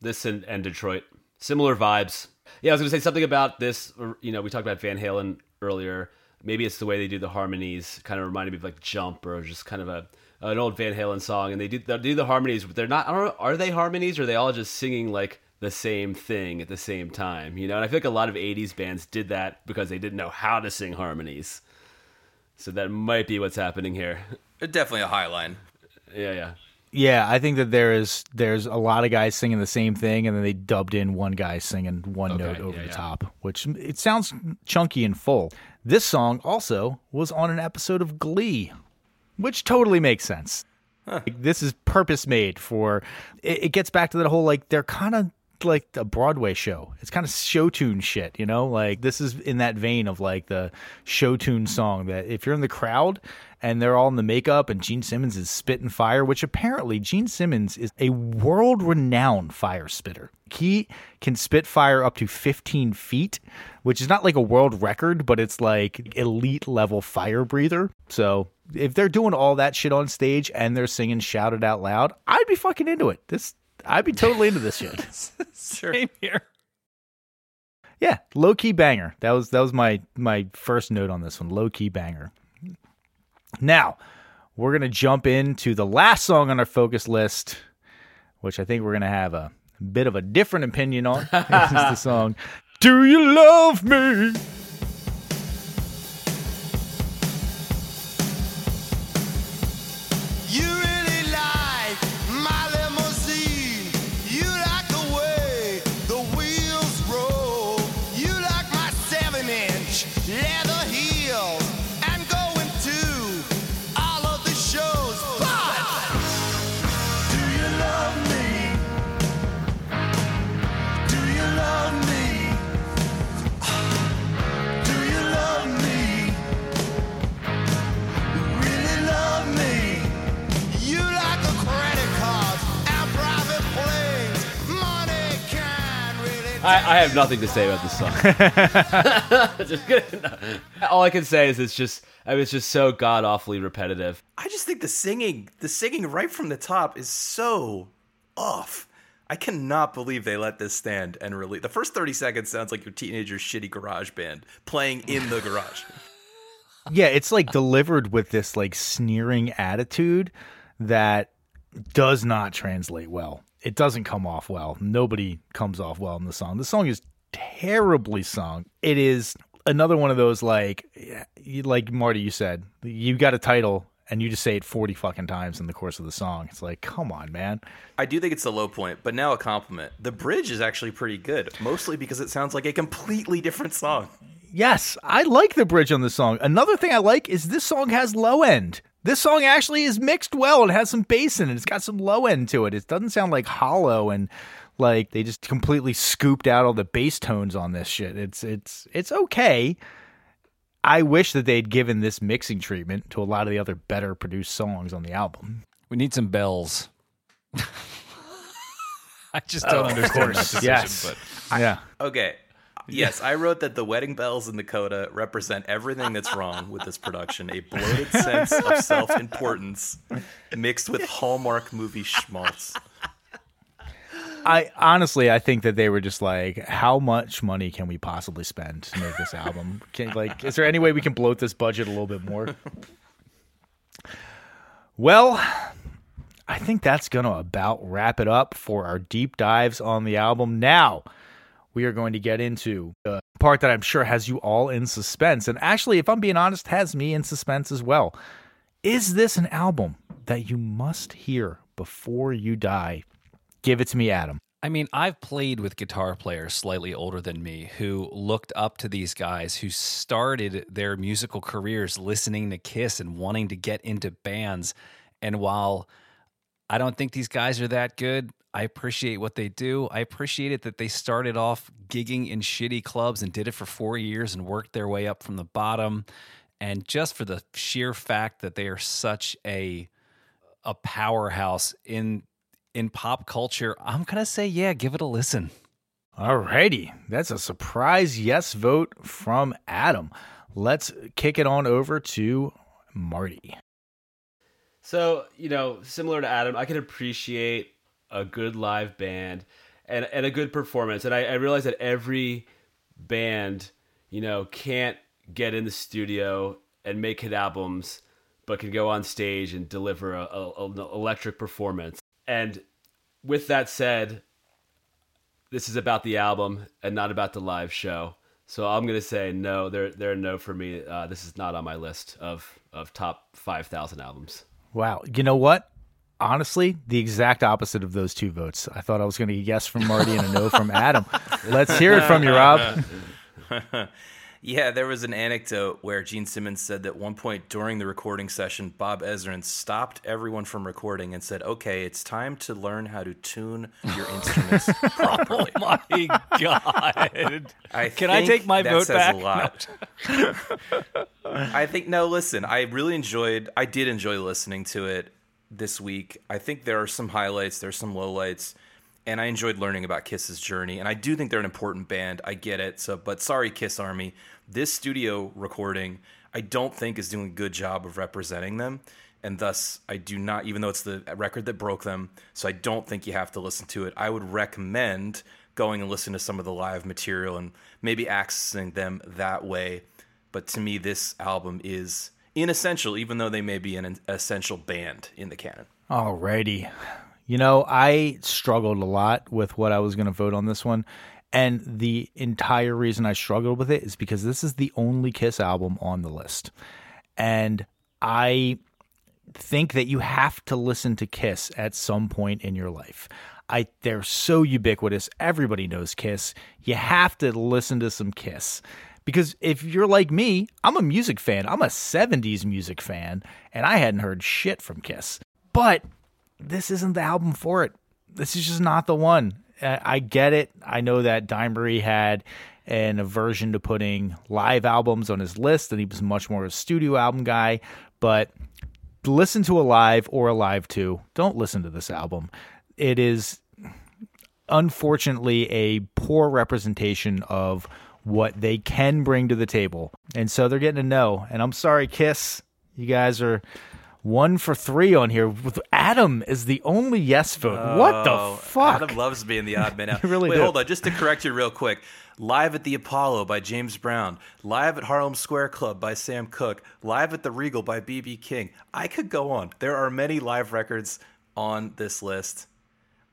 [SPEAKER 2] This and, and Detroit. Similar vibes. Yeah, I was going to say something about this. Uh, you know, we talked about Van Halen earlier. Maybe it's the way they do the harmonies. Kind of reminded me of like Jump or just kind of a an old Van Halen song. And they do they do the harmonies, but they're not. I don't know. Are they harmonies or are they all just singing like the same thing at the same time? You know, and I feel like a lot of '80s bands did that because they didn't know how to sing harmonies. So that might be what's happening here.
[SPEAKER 4] Definitely a high line.
[SPEAKER 2] yeah, yeah.
[SPEAKER 3] Yeah, I think that there is there's a lot of guys singing the same thing, and then they dubbed in one guy singing one
[SPEAKER 2] Okay,
[SPEAKER 3] note over
[SPEAKER 2] yeah,
[SPEAKER 3] the
[SPEAKER 2] yeah.
[SPEAKER 3] top, which it sounds chunky and full. This song also was on an episode of Glee, which totally makes sense. Like, this is purpose made for. It, it gets back to that whole like they're kind of like a Broadway show. It's kind of show tune shit, you know. Like this is in that vein of like the show tune song that if you're in the crowd and they're all in the makeup and Gene Simmons is spitting fire, which apparently Gene Simmons is a world renowned fire spitter. He can spit fire up to 15 feet, which is not like a world record, but it's like elite level fire breather. So if they're doing all that shit on stage and they're singing shout it out loud, I'd be fucking into it. This I'd be totally into this shit.
[SPEAKER 1] Same here.
[SPEAKER 3] Yeah, low key banger. That was that was my my first note on this one. Low key banger. Now, we're gonna jump into the last song on our focus list, which I think we're gonna have a bit of a different opinion on. this is the song "Do You Love Me."
[SPEAKER 2] I, I have nothing to say about this song. Just kidding. All I can say is it's just I mean, it's just so god awfully repetitive.
[SPEAKER 4] I just think the singing, the singing right from the top is so off. I cannot believe they let this stand and release. The first 30 seconds sounds like your teenager's shitty garage band playing in the garage.
[SPEAKER 3] Yeah, it's like delivered with this like sneering attitude that does not translate well. It doesn't come off well. Nobody comes off well in the song. The song is terribly sung. It is another one of those like like Marty you said, you got a title and you just say it 40 fucking times in the course of the song. It's like, come on, man.
[SPEAKER 4] I do think it's the low point, but now a compliment. The bridge is actually pretty good, mostly because it sounds like a completely different song.
[SPEAKER 3] Yes, I like the bridge on this song. Another thing I like is this song has low end. This song actually is mixed well It has some bass in it. It's got some low end to it. It doesn't sound like hollow and like they just completely scooped out all the bass tones on this shit. It's it's it's okay. I wish that they'd given this mixing treatment to a lot of the other better produced songs on the album.
[SPEAKER 1] We need some bells. I just don't oh, understand that decision,
[SPEAKER 3] Yes.
[SPEAKER 1] but
[SPEAKER 3] yeah.
[SPEAKER 4] Okay. Yes, I wrote that the wedding bells in the coda represent everything that's wrong with this production a bloated sense of self importance mixed with Hallmark movie schmaltz.
[SPEAKER 3] I honestly, I think that they were just like, how much money can we possibly spend to make this album? Can, like, is there any way we can bloat this budget a little bit more? well, I think that's gonna about wrap it up for our deep dives on the album. Now, we are going to get into the part that I'm sure has you all in suspense, and actually, if I'm being honest, has me in suspense as well. Is this an album that you must hear before you die? Give it to me, Adam.
[SPEAKER 1] I mean, I've played with guitar players slightly older than me who looked up to these guys who started their musical careers listening to Kiss and wanting to get into bands. And while I don't think these guys are that good, I appreciate what they do. I appreciate it that they started off gigging in shitty clubs and did it for four years and worked their way up from the bottom. And just for the sheer fact that they are such a a powerhouse in in pop culture, I'm gonna say yeah, give it a listen.
[SPEAKER 3] Alrighty, that's a surprise yes vote from Adam. Let's kick it on over to Marty.
[SPEAKER 2] So, you know, similar to Adam, I can appreciate a good live band and, and a good performance. And I, I realize that every band, you know, can't get in the studio and make hit albums, but can go on stage and deliver a, a, an electric performance. And with that said, this is about the album and not about the live show. So I'm gonna say no. They're they're no for me. Uh, this is not on my list of of top five thousand albums.
[SPEAKER 3] Wow. You know what? Honestly, the exact opposite of those two votes. I thought I was going to get a yes from Marty and a no from Adam. Let's hear it from you, Rob.
[SPEAKER 4] Yeah, there was an anecdote where Gene Simmons said that one point during the recording session, Bob Ezrin stopped everyone from recording and said, "Okay, it's time to learn how to tune your instruments oh properly."
[SPEAKER 1] My God.
[SPEAKER 4] I
[SPEAKER 1] Can I take my
[SPEAKER 4] that
[SPEAKER 1] vote
[SPEAKER 4] says
[SPEAKER 1] back?
[SPEAKER 4] A lot. I think no. Listen, I really enjoyed. I did enjoy listening to it this week. I think there are some highlights. There's some lowlights, and I enjoyed learning about Kiss's journey. And I do think they're an important band. I get it. So, but sorry, Kiss Army. This studio recording, I don't think is doing a good job of representing them. And thus, I do not, even though it's the record that broke them, so I don't think you have to listen to it. I would recommend going and listen to some of the live material and maybe accessing them that way. But to me, this album is inessential, even though they may be an essential band in the canon.
[SPEAKER 3] Alrighty. You know, I struggled a lot with what I was going to vote on this one. And the entire reason I struggled with it is because this is the only Kiss album on the list. And I think that you have to listen to Kiss at some point in your life. I they're so ubiquitous. Everybody knows Kiss. You have to listen to some Kiss. Because if you're like me, I'm a music fan. I'm a 70s music fan, and I hadn't heard shit from Kiss. But this isn't the album for it. This is just not the one. I get it. I know that Dimery had an aversion to putting live albums on his list, and he was much more of a studio album guy. But listen to Alive or Alive II. Don't listen to this album. It is unfortunately a poor representation of what they can bring to the table. And so they're getting a no. And I'm sorry, Kiss. You guys are one for three on here. Adam is the only yes vote. what the
[SPEAKER 4] Oh,
[SPEAKER 3] fuck?
[SPEAKER 4] Adam loves being the odd man out.
[SPEAKER 3] Really
[SPEAKER 4] Wait,
[SPEAKER 3] do.
[SPEAKER 4] hold on. Just to correct you real quick. Live at the Apollo by James Brown. Live at Harlem Square Club by Sam Cooke. Live at the Regal by B.B. King. I could go on. There are many live records on this list.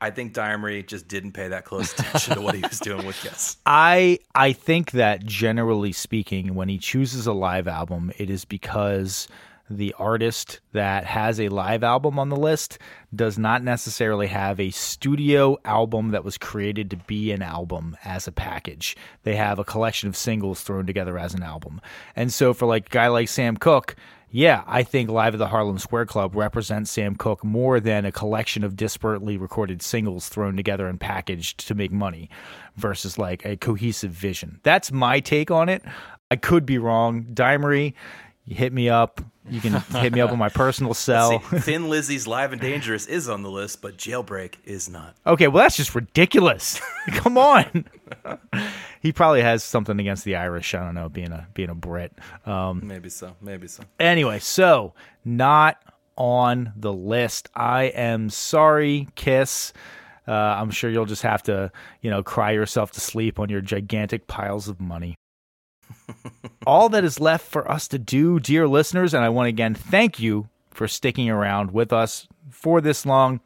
[SPEAKER 4] I think Dimery just didn't pay that close attention to what he was doing with Kiss.
[SPEAKER 3] I I think that generally speaking, when he chooses a live album, it is because the artist that has a live album on the list does not necessarily have a studio album that was created to be an album as a package. They have a collection of singles thrown together as an album. And so for like a guy like Sam Cooke, yeah, I think Live at the Harlem Square Club represents Sam Cooke more than a collection of disparately recorded singles thrown together and packaged to make money versus like a cohesive vision. That's my take on it. I could be wrong. Dimery, you hit me up. You can hit me up on my personal cell.
[SPEAKER 4] See, Thin Lizzy's Live and Dangerous is on the list, but Jailbreak is not.
[SPEAKER 3] Okay, well that's just ridiculous. Come on. he probably has something against the Irish. I don't know, being a being a Brit. Um,
[SPEAKER 4] Maybe so. Maybe so.
[SPEAKER 3] Anyway, so not on the list. I am sorry, Kiss. Uh, I'm sure you'll just have to, you know, cry yourself to sleep on your gigantic piles of money. All that is left for us to do, dear listeners, and I want to again thank you for sticking around with us for this long.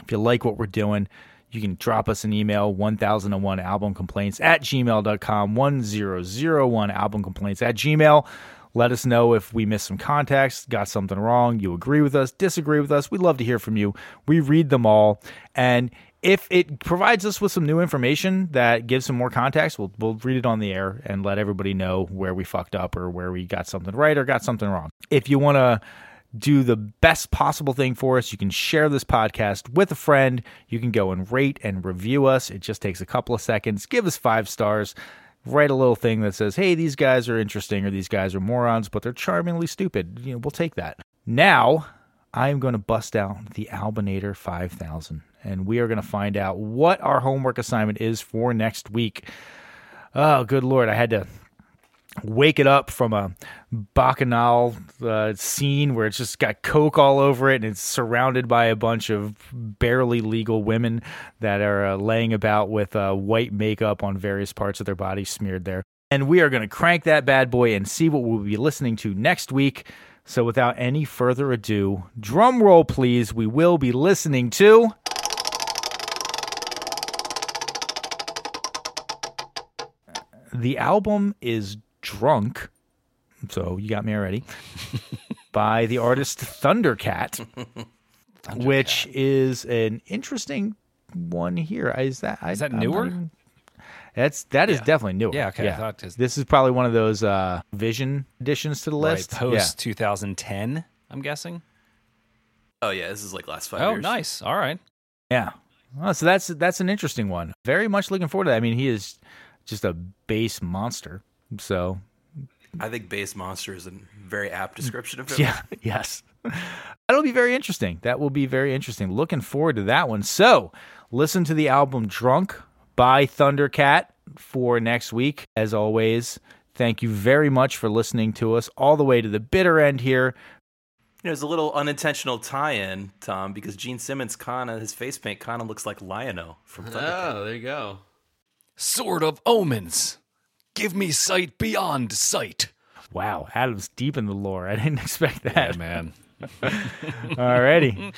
[SPEAKER 3] If you like what we're doing, you can drop us an email 1001 album complaints at gmail.com 1001 album complaints at gmail. Let us know if we missed some context got something wrong you agree with us disagree with us. We'd love to hear from you. We read them all. And if it provides us with some new information that gives some more context we'll, we'll read it on the air and let everybody know where we fucked up or where we got something right or got something wrong if you want to do the best possible thing for us. You can share this podcast with a friend. You can go and rate and review us. It just takes a couple of seconds. Give us five stars. Write a little thing that says, hey, these guys are interesting or these guys are morons, but they're charmingly stupid. You know, we'll take that. Now, I'm going to bust out the Albinator 5000 and we are going to find out what our homework assignment is for next week. Oh, good Lord. I had to wake it up from a bacchanal uh, scene where it's just got coke all over it and it's surrounded by a bunch of barely legal women that are uh, laying about with uh, white makeup on various parts of their body smeared there. And we are going to crank that bad boy and see what we'll be listening to next week. So without any further ado, drum roll please, we will be listening to The album is Drunk, so you got me already, by the artist Thundercat, which is an interesting one here. Is that
[SPEAKER 1] Is that
[SPEAKER 3] I'm
[SPEAKER 1] newer?
[SPEAKER 3] even- that's that is definitely newer.
[SPEAKER 1] Yeah, okay, I thought 'cause-
[SPEAKER 3] this is probably one of those uh, Vision additions to the
[SPEAKER 1] Right,
[SPEAKER 3] list.
[SPEAKER 1] post 2010, I'm guessing.
[SPEAKER 4] Oh yeah, this is like last five
[SPEAKER 1] Oh,
[SPEAKER 4] years.
[SPEAKER 1] nice. All right.
[SPEAKER 3] Yeah. Well, so that's that's an interesting one. Very much looking forward to that. I mean, he is just a bass monster. So
[SPEAKER 4] I think Bass Monster is a very apt description of him.
[SPEAKER 3] yeah, yes. That'll be very interesting. That will be very interesting. Looking forward to that one. So listen to the album Drunk by Thundercat for next week. As always, thank you very much for listening to us all the way to the bitter end here.
[SPEAKER 4] There's a little unintentional tie-in, Tom, because Gene Simmons kind of his face paint kind of looks like Lion-O from oh, Thundercat.
[SPEAKER 2] Oh, there you go.
[SPEAKER 1] Sword of Omens. Give me sight beyond sight.
[SPEAKER 3] Wow, Adam's deep in the lore. I didn't expect
[SPEAKER 1] Yeah,
[SPEAKER 3] that.
[SPEAKER 1] man.
[SPEAKER 3] Alrighty.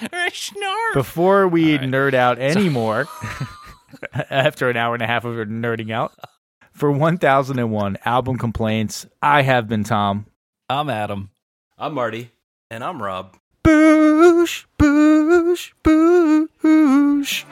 [SPEAKER 3] Before we nerd out anymore, after an hour and a half of nerding out, for 1001 album complaints, I have been Tom.
[SPEAKER 1] I'm Adam.
[SPEAKER 2] I'm Marty.
[SPEAKER 4] And I'm Rob.
[SPEAKER 3] Boosh, boosh, boosh.